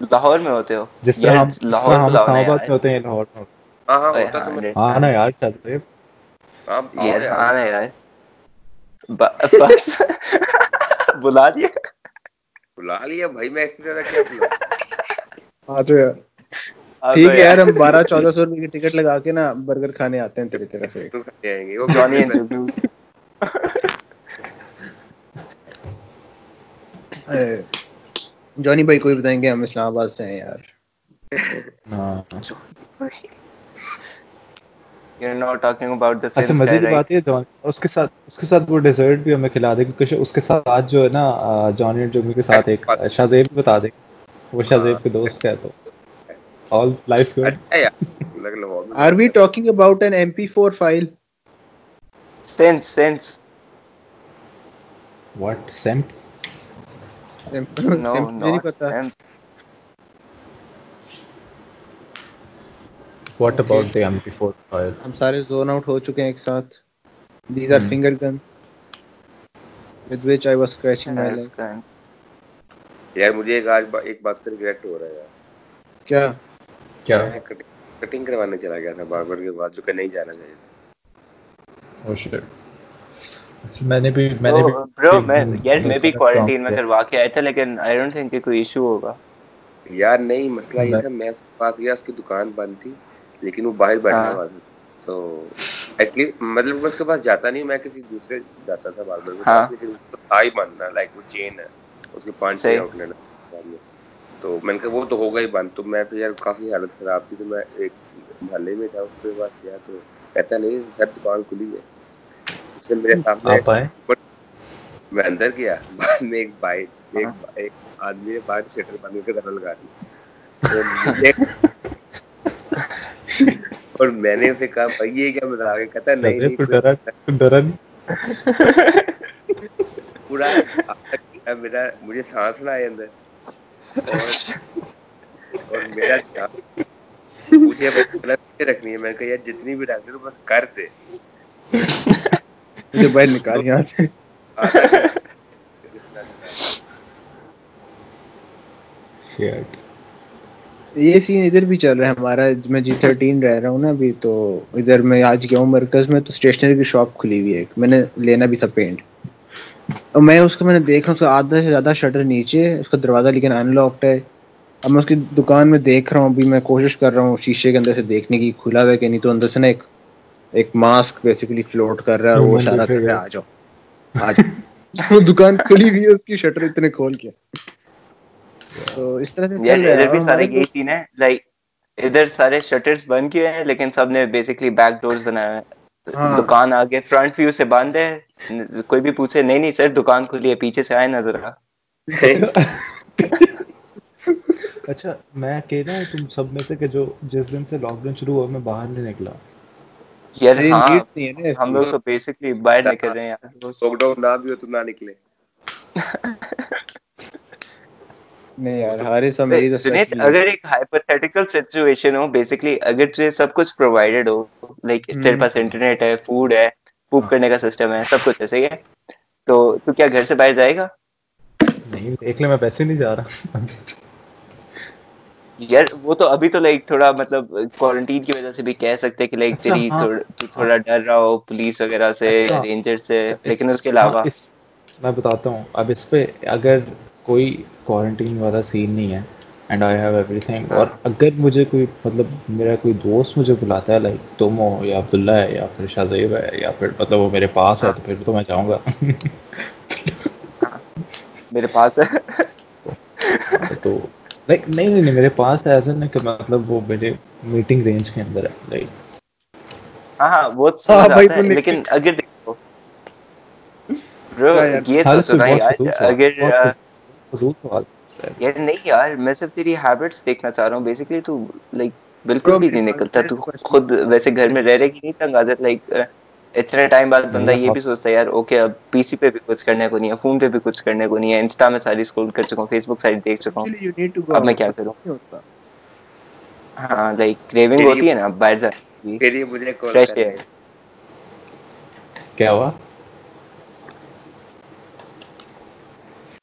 لاہور میں ہوتے ہو؟ جس طرح ہم لاہور میں ہوتے ہیں لاہور میں ہوتے ہاں ہاں اوے ہوتا تو ہاں میں ہیں ہاں نا یار بس بلا دیا بلا لیا بھائی میں ایسی طرح کیا بلا ہاں تو یار آ ٹھیک ہے یار ہم بارہ چودہ سو روپے کی ٹکٹ لگا کے نا برگر کھانے آتے ہیں تیری طرف جونی بھائی کوئی بتائیں گے ہم اسلام آباد سے ہیں یار ہاں You're not talking about the اچھا Sims مزے guy, کی right? بات یہ جون اس کے ساتھ اس کے ساتھ وہ ڈیزرٹ بھی ہمیں کھلا دے کیونکہ اس کے ساتھ جو ہے نا جانی اینڈ جگنو کے ساتھ ایک شازیب بھی بتا دے وہ شازیب کے دوست ہے تو آل لائف گڈ یار لگ لاہور میں are we talking about an M P file. What نہیں what about the M P four file ہم سارے زون آؤٹ ہو چکے ہیں ایک ساتھ. These are. Finger gun with which I was scratching my leg. Guns. یار مجھے ایک آج ایک بات کا ریگریٹ ہو رہا ہے یار کیا کیا کٹنگ- کروانے چلا گیا تھا باربر کے بعد جو کہ نہیں جانا چاہیے تھا Oh shit. اچھا، میں نے بھی میں نے Bro, بھی bro, میں یار میں بھی کوارنٹین میں۔ کروا کے آیا تھا لیکن آئی ڈونٹ تھنک کہ کوئی ایشو ہوگا یار نہیں مسئلہ یہ تھا میں اس کے پاس گیا اس کی دکان بند تھی لیکن وہ باہر بیٹھنے ہاں۔ والا تھا۔ تو ایٹلی مطلب میں اس کے پاس جاتا نہیں میں کسی دوسرے جاتا تھا باربر کے ہاں۔ پاس لیکن تھا ہی بند نا لائک وہ چین ہے۔ اس کے پانچ آؤٹ لیٹ تو میں نے کہا وہ تو ہوگا ہی بند۔ تو میں پھر یار کافی حالت خراب تھی تو میں ایک محلے میں تھا اس کے بعد گیا تو کہتا نہیں سر دکان کھلی ہے۔ اس نے میرے سامنے میں اندر گیا۔ بعد میں ایک بائک ایک ہاں۔ ایک آدمی نے باہر شٹر بند کر کے دروازہ لگا دی اور میں نے اسے کہا بھائی یہ کیا مزاق ہے کہتا نہیں تو ڈرا تو ڈرا نہیں۔ پورا میرا مجھے سانس نہ آئے اندر۔ اور میرا مجھے رکھنی ہے میں نے کہا یار جتنی بھی رکھ دے بس کر دے۔ مجھے باہر نکال یہاں سے۔ Shit. یہ سین ادھر بھی چل رہا ہے ہمارا میں جی تھرٹین رہ رہا ہوں نا ابھی تو ادھر میں آج گیا ہوں مرکز میں تو اسٹیشنری کی شاپ کھلی ہوئی ہے میں نے لینا بھی تھا پینٹ اور میں اس کو میں نے دیکھا اس کا آدھا سے زیادہ شٹر نیچے اس کا دروازہ لیکن ان لاکڈ ہے۔ اب میں اس کی دکان میں دیکھ رہا ہوں ابھی میں کوشش کر رہا ہوں شیشے کے اندر سے دیکھنے کی کھلا ہوا ہے کہ نہیں تو اندر سے نا ایک ایک ماسک بیسیکلی فلوٹ کر رہا ہے اور وہ اشارہ کر. رہا ہے آ جاؤ۔ آ جاؤ۔ دکان کھلی ہوئی ہے اس کی شٹر اتنے کھول کے۔ تو اس طرح سے یار چل رہا ہے ادھر بھی سارے ہمارے یہی سین ہے لائک ادھر سارے شٹرز بند کیے ہیں لیکن سب نے بیسکلی بیک ڈورز بنائے ہیں۔ ہاں۔ دکان آگے فرنٹ ویو سے بند ہے۔ کوئی بھی پوچھے نہیں نہیں سر دکان کھلی ہے پیچھے سے آئے نظر آ۔ اچھا میں اکیلا ہوں تم سب میں سے کہ جو جس دن سے لاک ڈاؤن شروع ہوا میں باہر نہیں نکلا۔ یار ہاں ہم۔ لوگ تو بیسکلی باہر نکل رہے ہیں۔ یار لاک ڈاؤن نہ بھی ہو تو نہ نکلے۔ نہیں یار حارث اور میری تو جنید especially- اگر ایک ہائپوتھیٹیکل سچویشن ہو بیسکلی اگر تجھے سب کچھ پرووائڈیڈ ہو لائک تیرے۔ پاس انٹرنیٹ ہے فوڈ ہے پوپ ہاں۔ کرنے کا سسٹم ہے سب کچھ ہے صحیح ہے تو تو کیا گھر سے باہر جائے گا نہیں دیکھ لے میں پیسے نہیں جا رہا یار وہ تو ابھی تو لائک تھوڑا مطلب کوارنٹین کی وجہ سے بھی کہہ سکتے کہ لائک اچھا، تیری ہاں۔ تھوڑا- ڈر رہا ہو پولیس وغیرہ سے اچھا۔ رینجر سے اچھا، لیکن اس کے ہاں، علاوہ اس میں بتاتا ہوں اب اس پہ اگر کوئی کوارنٹین والا سین نہیں ہے and I have everything اور اگر مجھے کوئی مطلب میرا کوئی دوست مجھے بلاتا ہے لائک تم ہو یا عبداللہ ہے یا پھر شاہزیب ہے یا پھر مطلب وہ میرے پاس ہے تو پھر تو میں چاہوں گا. میرے پاس ہے. تو لائک نہیں نہیں میرے پاس ہے ایسا نہیں کہ مطلب وہ میرے میٹنگ رینج کے اندر ہے لائک ہاں ہاں وہ ہاں لیکن اگر دیکھو؟ یہ سوچو اگر فضول سوال۔ یار نہیں یار میں صرف تیری ہیبٹس دیکھنا چاہ رہا ہوں۔ بیسکلی تو لائک بالکل بھی نہیں نکلتا۔ تو خود ویسے گھر میں رہ رہے کی نہیں تنگ آزر لائک اتنے ٹائم بعد بندہ یہ بھی سوچتا ہے یار اوکے اب پی سی پہ بھی کچھ کرنے کو نہیں ہے فون پہ بھی کچھ کرنے کو نہیں ہے انسٹا میں ساری اسکرول کر چکا ہوں فیس بک ساری دیکھ چکا ہوں۔ اب میں. کیا کروں. ہاں لائک کریونگ ہوتی ہے نا باہر جانے کی۔ پھر یہ مجھے. کیا ہوا؟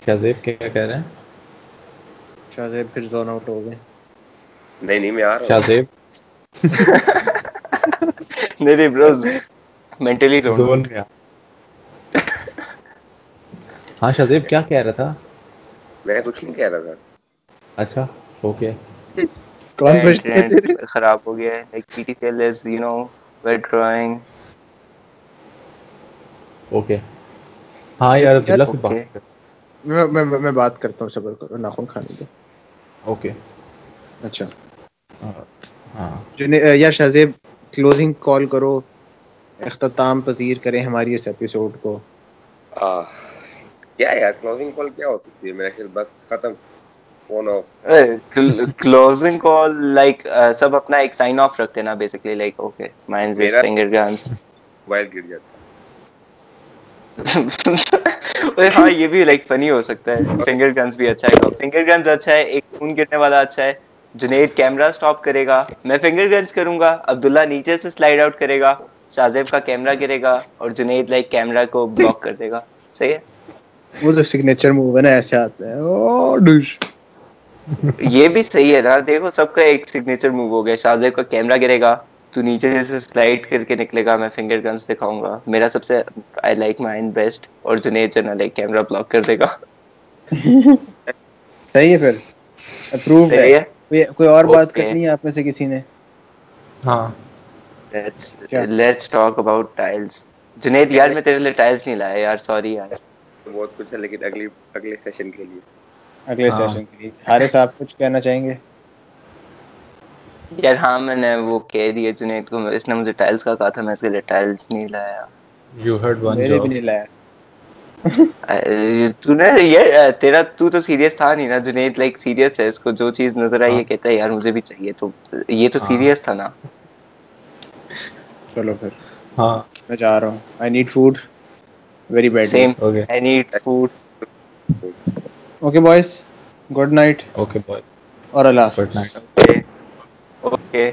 شاہزیب کیا کہہ رہے ہیں؟ شاہزیب پھر زون آؤٹ ہو گئے۔ نہیں نہیں میں آ رہا ہوں۔ شاہزیب۔ نہیں نہیں بروز مینٹلی زون آ۔ ہاں شاہزیب کیا کہہ رہا تھا؟ میں کچھ نہیں کہہ رہا تھا۔ اچھا اوکے۔ کون پوچھتے ہیں تیرے خراب ہو گیا ہے۔ Like P T cell is you know well drawing okay. ہاں یار عبداللہ اوکے۔ بات کر۔ میں میں میں- میں بات کرتا ہوں صبر کرو ناخن کھانے دو۔ اوکے۔ اچھا۔ ہاں، یا شاہزیب کلوزنگ کال کرو اختتام پذیر کریں ہماری اس ایپیسوڈ کو۔ آہ، کیا یار کلوزنگ کال کیا ہو سکتی ہے؟ میرا خیال بس ختم۔ Phone off closing call like سب اپنا ایک سائن آف رکھتے نا بیسکلی لائک اوکے مائنز میرا- فنگر گنس موبائل گر جاتا۔ ہاں یہ بھی لائک فنی ہو سکتا ہے۔ فنگر گنس بھی اچھا ہے۔ فنگر گنس اچھا ہے۔ ایک خون گرنے والا اچھا ہے۔ جنید کیمرہ سٹاپ کرے گا۔ میں فنگر گنس کروں گا۔ عبداللہ نیچے سے سلائڈ آؤٹ کرے گا۔ شاہزیب کا کیمرہ گرے گا اور جنید لائک کیمرہ کو بلاک کر دے گا۔ صحیح ہے؟ وہ تو سگنیچر موو ہے نا ایسے آتا ہے۔ ڈش یہ بھی صحیح ہے نا۔ دیکھو سب کا ایک سگنیچر موو ہو گیا۔ شاہزیب کا کیمرہ گرے گا۔ تو نیچے سے سلائڈ کر کے نکلے گا میں فنگر گنس دکھاؤں گا۔ میرا سب سے آئی لائک مائن بیسٹ اور جنید جو نا لائک کیمرہ بلاک کر دے گا۔ صحیح ہے پھر۔ اپروو ہے۔ کوئی کوئی اور بات. کرنی ہے آپ میں سے کسی نے؟ ہاں۔ کیا؟ Let's talk about tiles Junaid یار میں تیرے لیے ٹائلس نہیں لایا یار سوری یار۔ بہت کچھ ہے لیکن اگلی اگلے سیشن کے لیے۔ اگلے ہاں۔ سیشن کے لیے۔ حارث آپ کچھ کہنا چاہیں گے؟ یار ہاں میں نے وہ کہہ دیا جنید کو اس نے مجھے ٹائلس کا کہا تھا میں اس کے لیے ٹائلس نہیں لایا۔ یو ہرڈ ون میرے بھی نہیں لایا۔ تو نے یہ تیرا تو تو سیریس تھا نہیں نا جنید؟ لائک سیریس ہے اس کو جو چیز نظر آئی یہ ہاں۔ کہتا ہے یار مجھے بھی چاہیے تو۔ یہ تو ہاں۔ سیریس تھا نا۔ چلو پھر۔ ہاں۔ میں جا رہا ہوں۔ I need food very bad same okay I need food okay boys good night okay bye اور اللہ حافظ گڈ نائٹ اوکے اوکے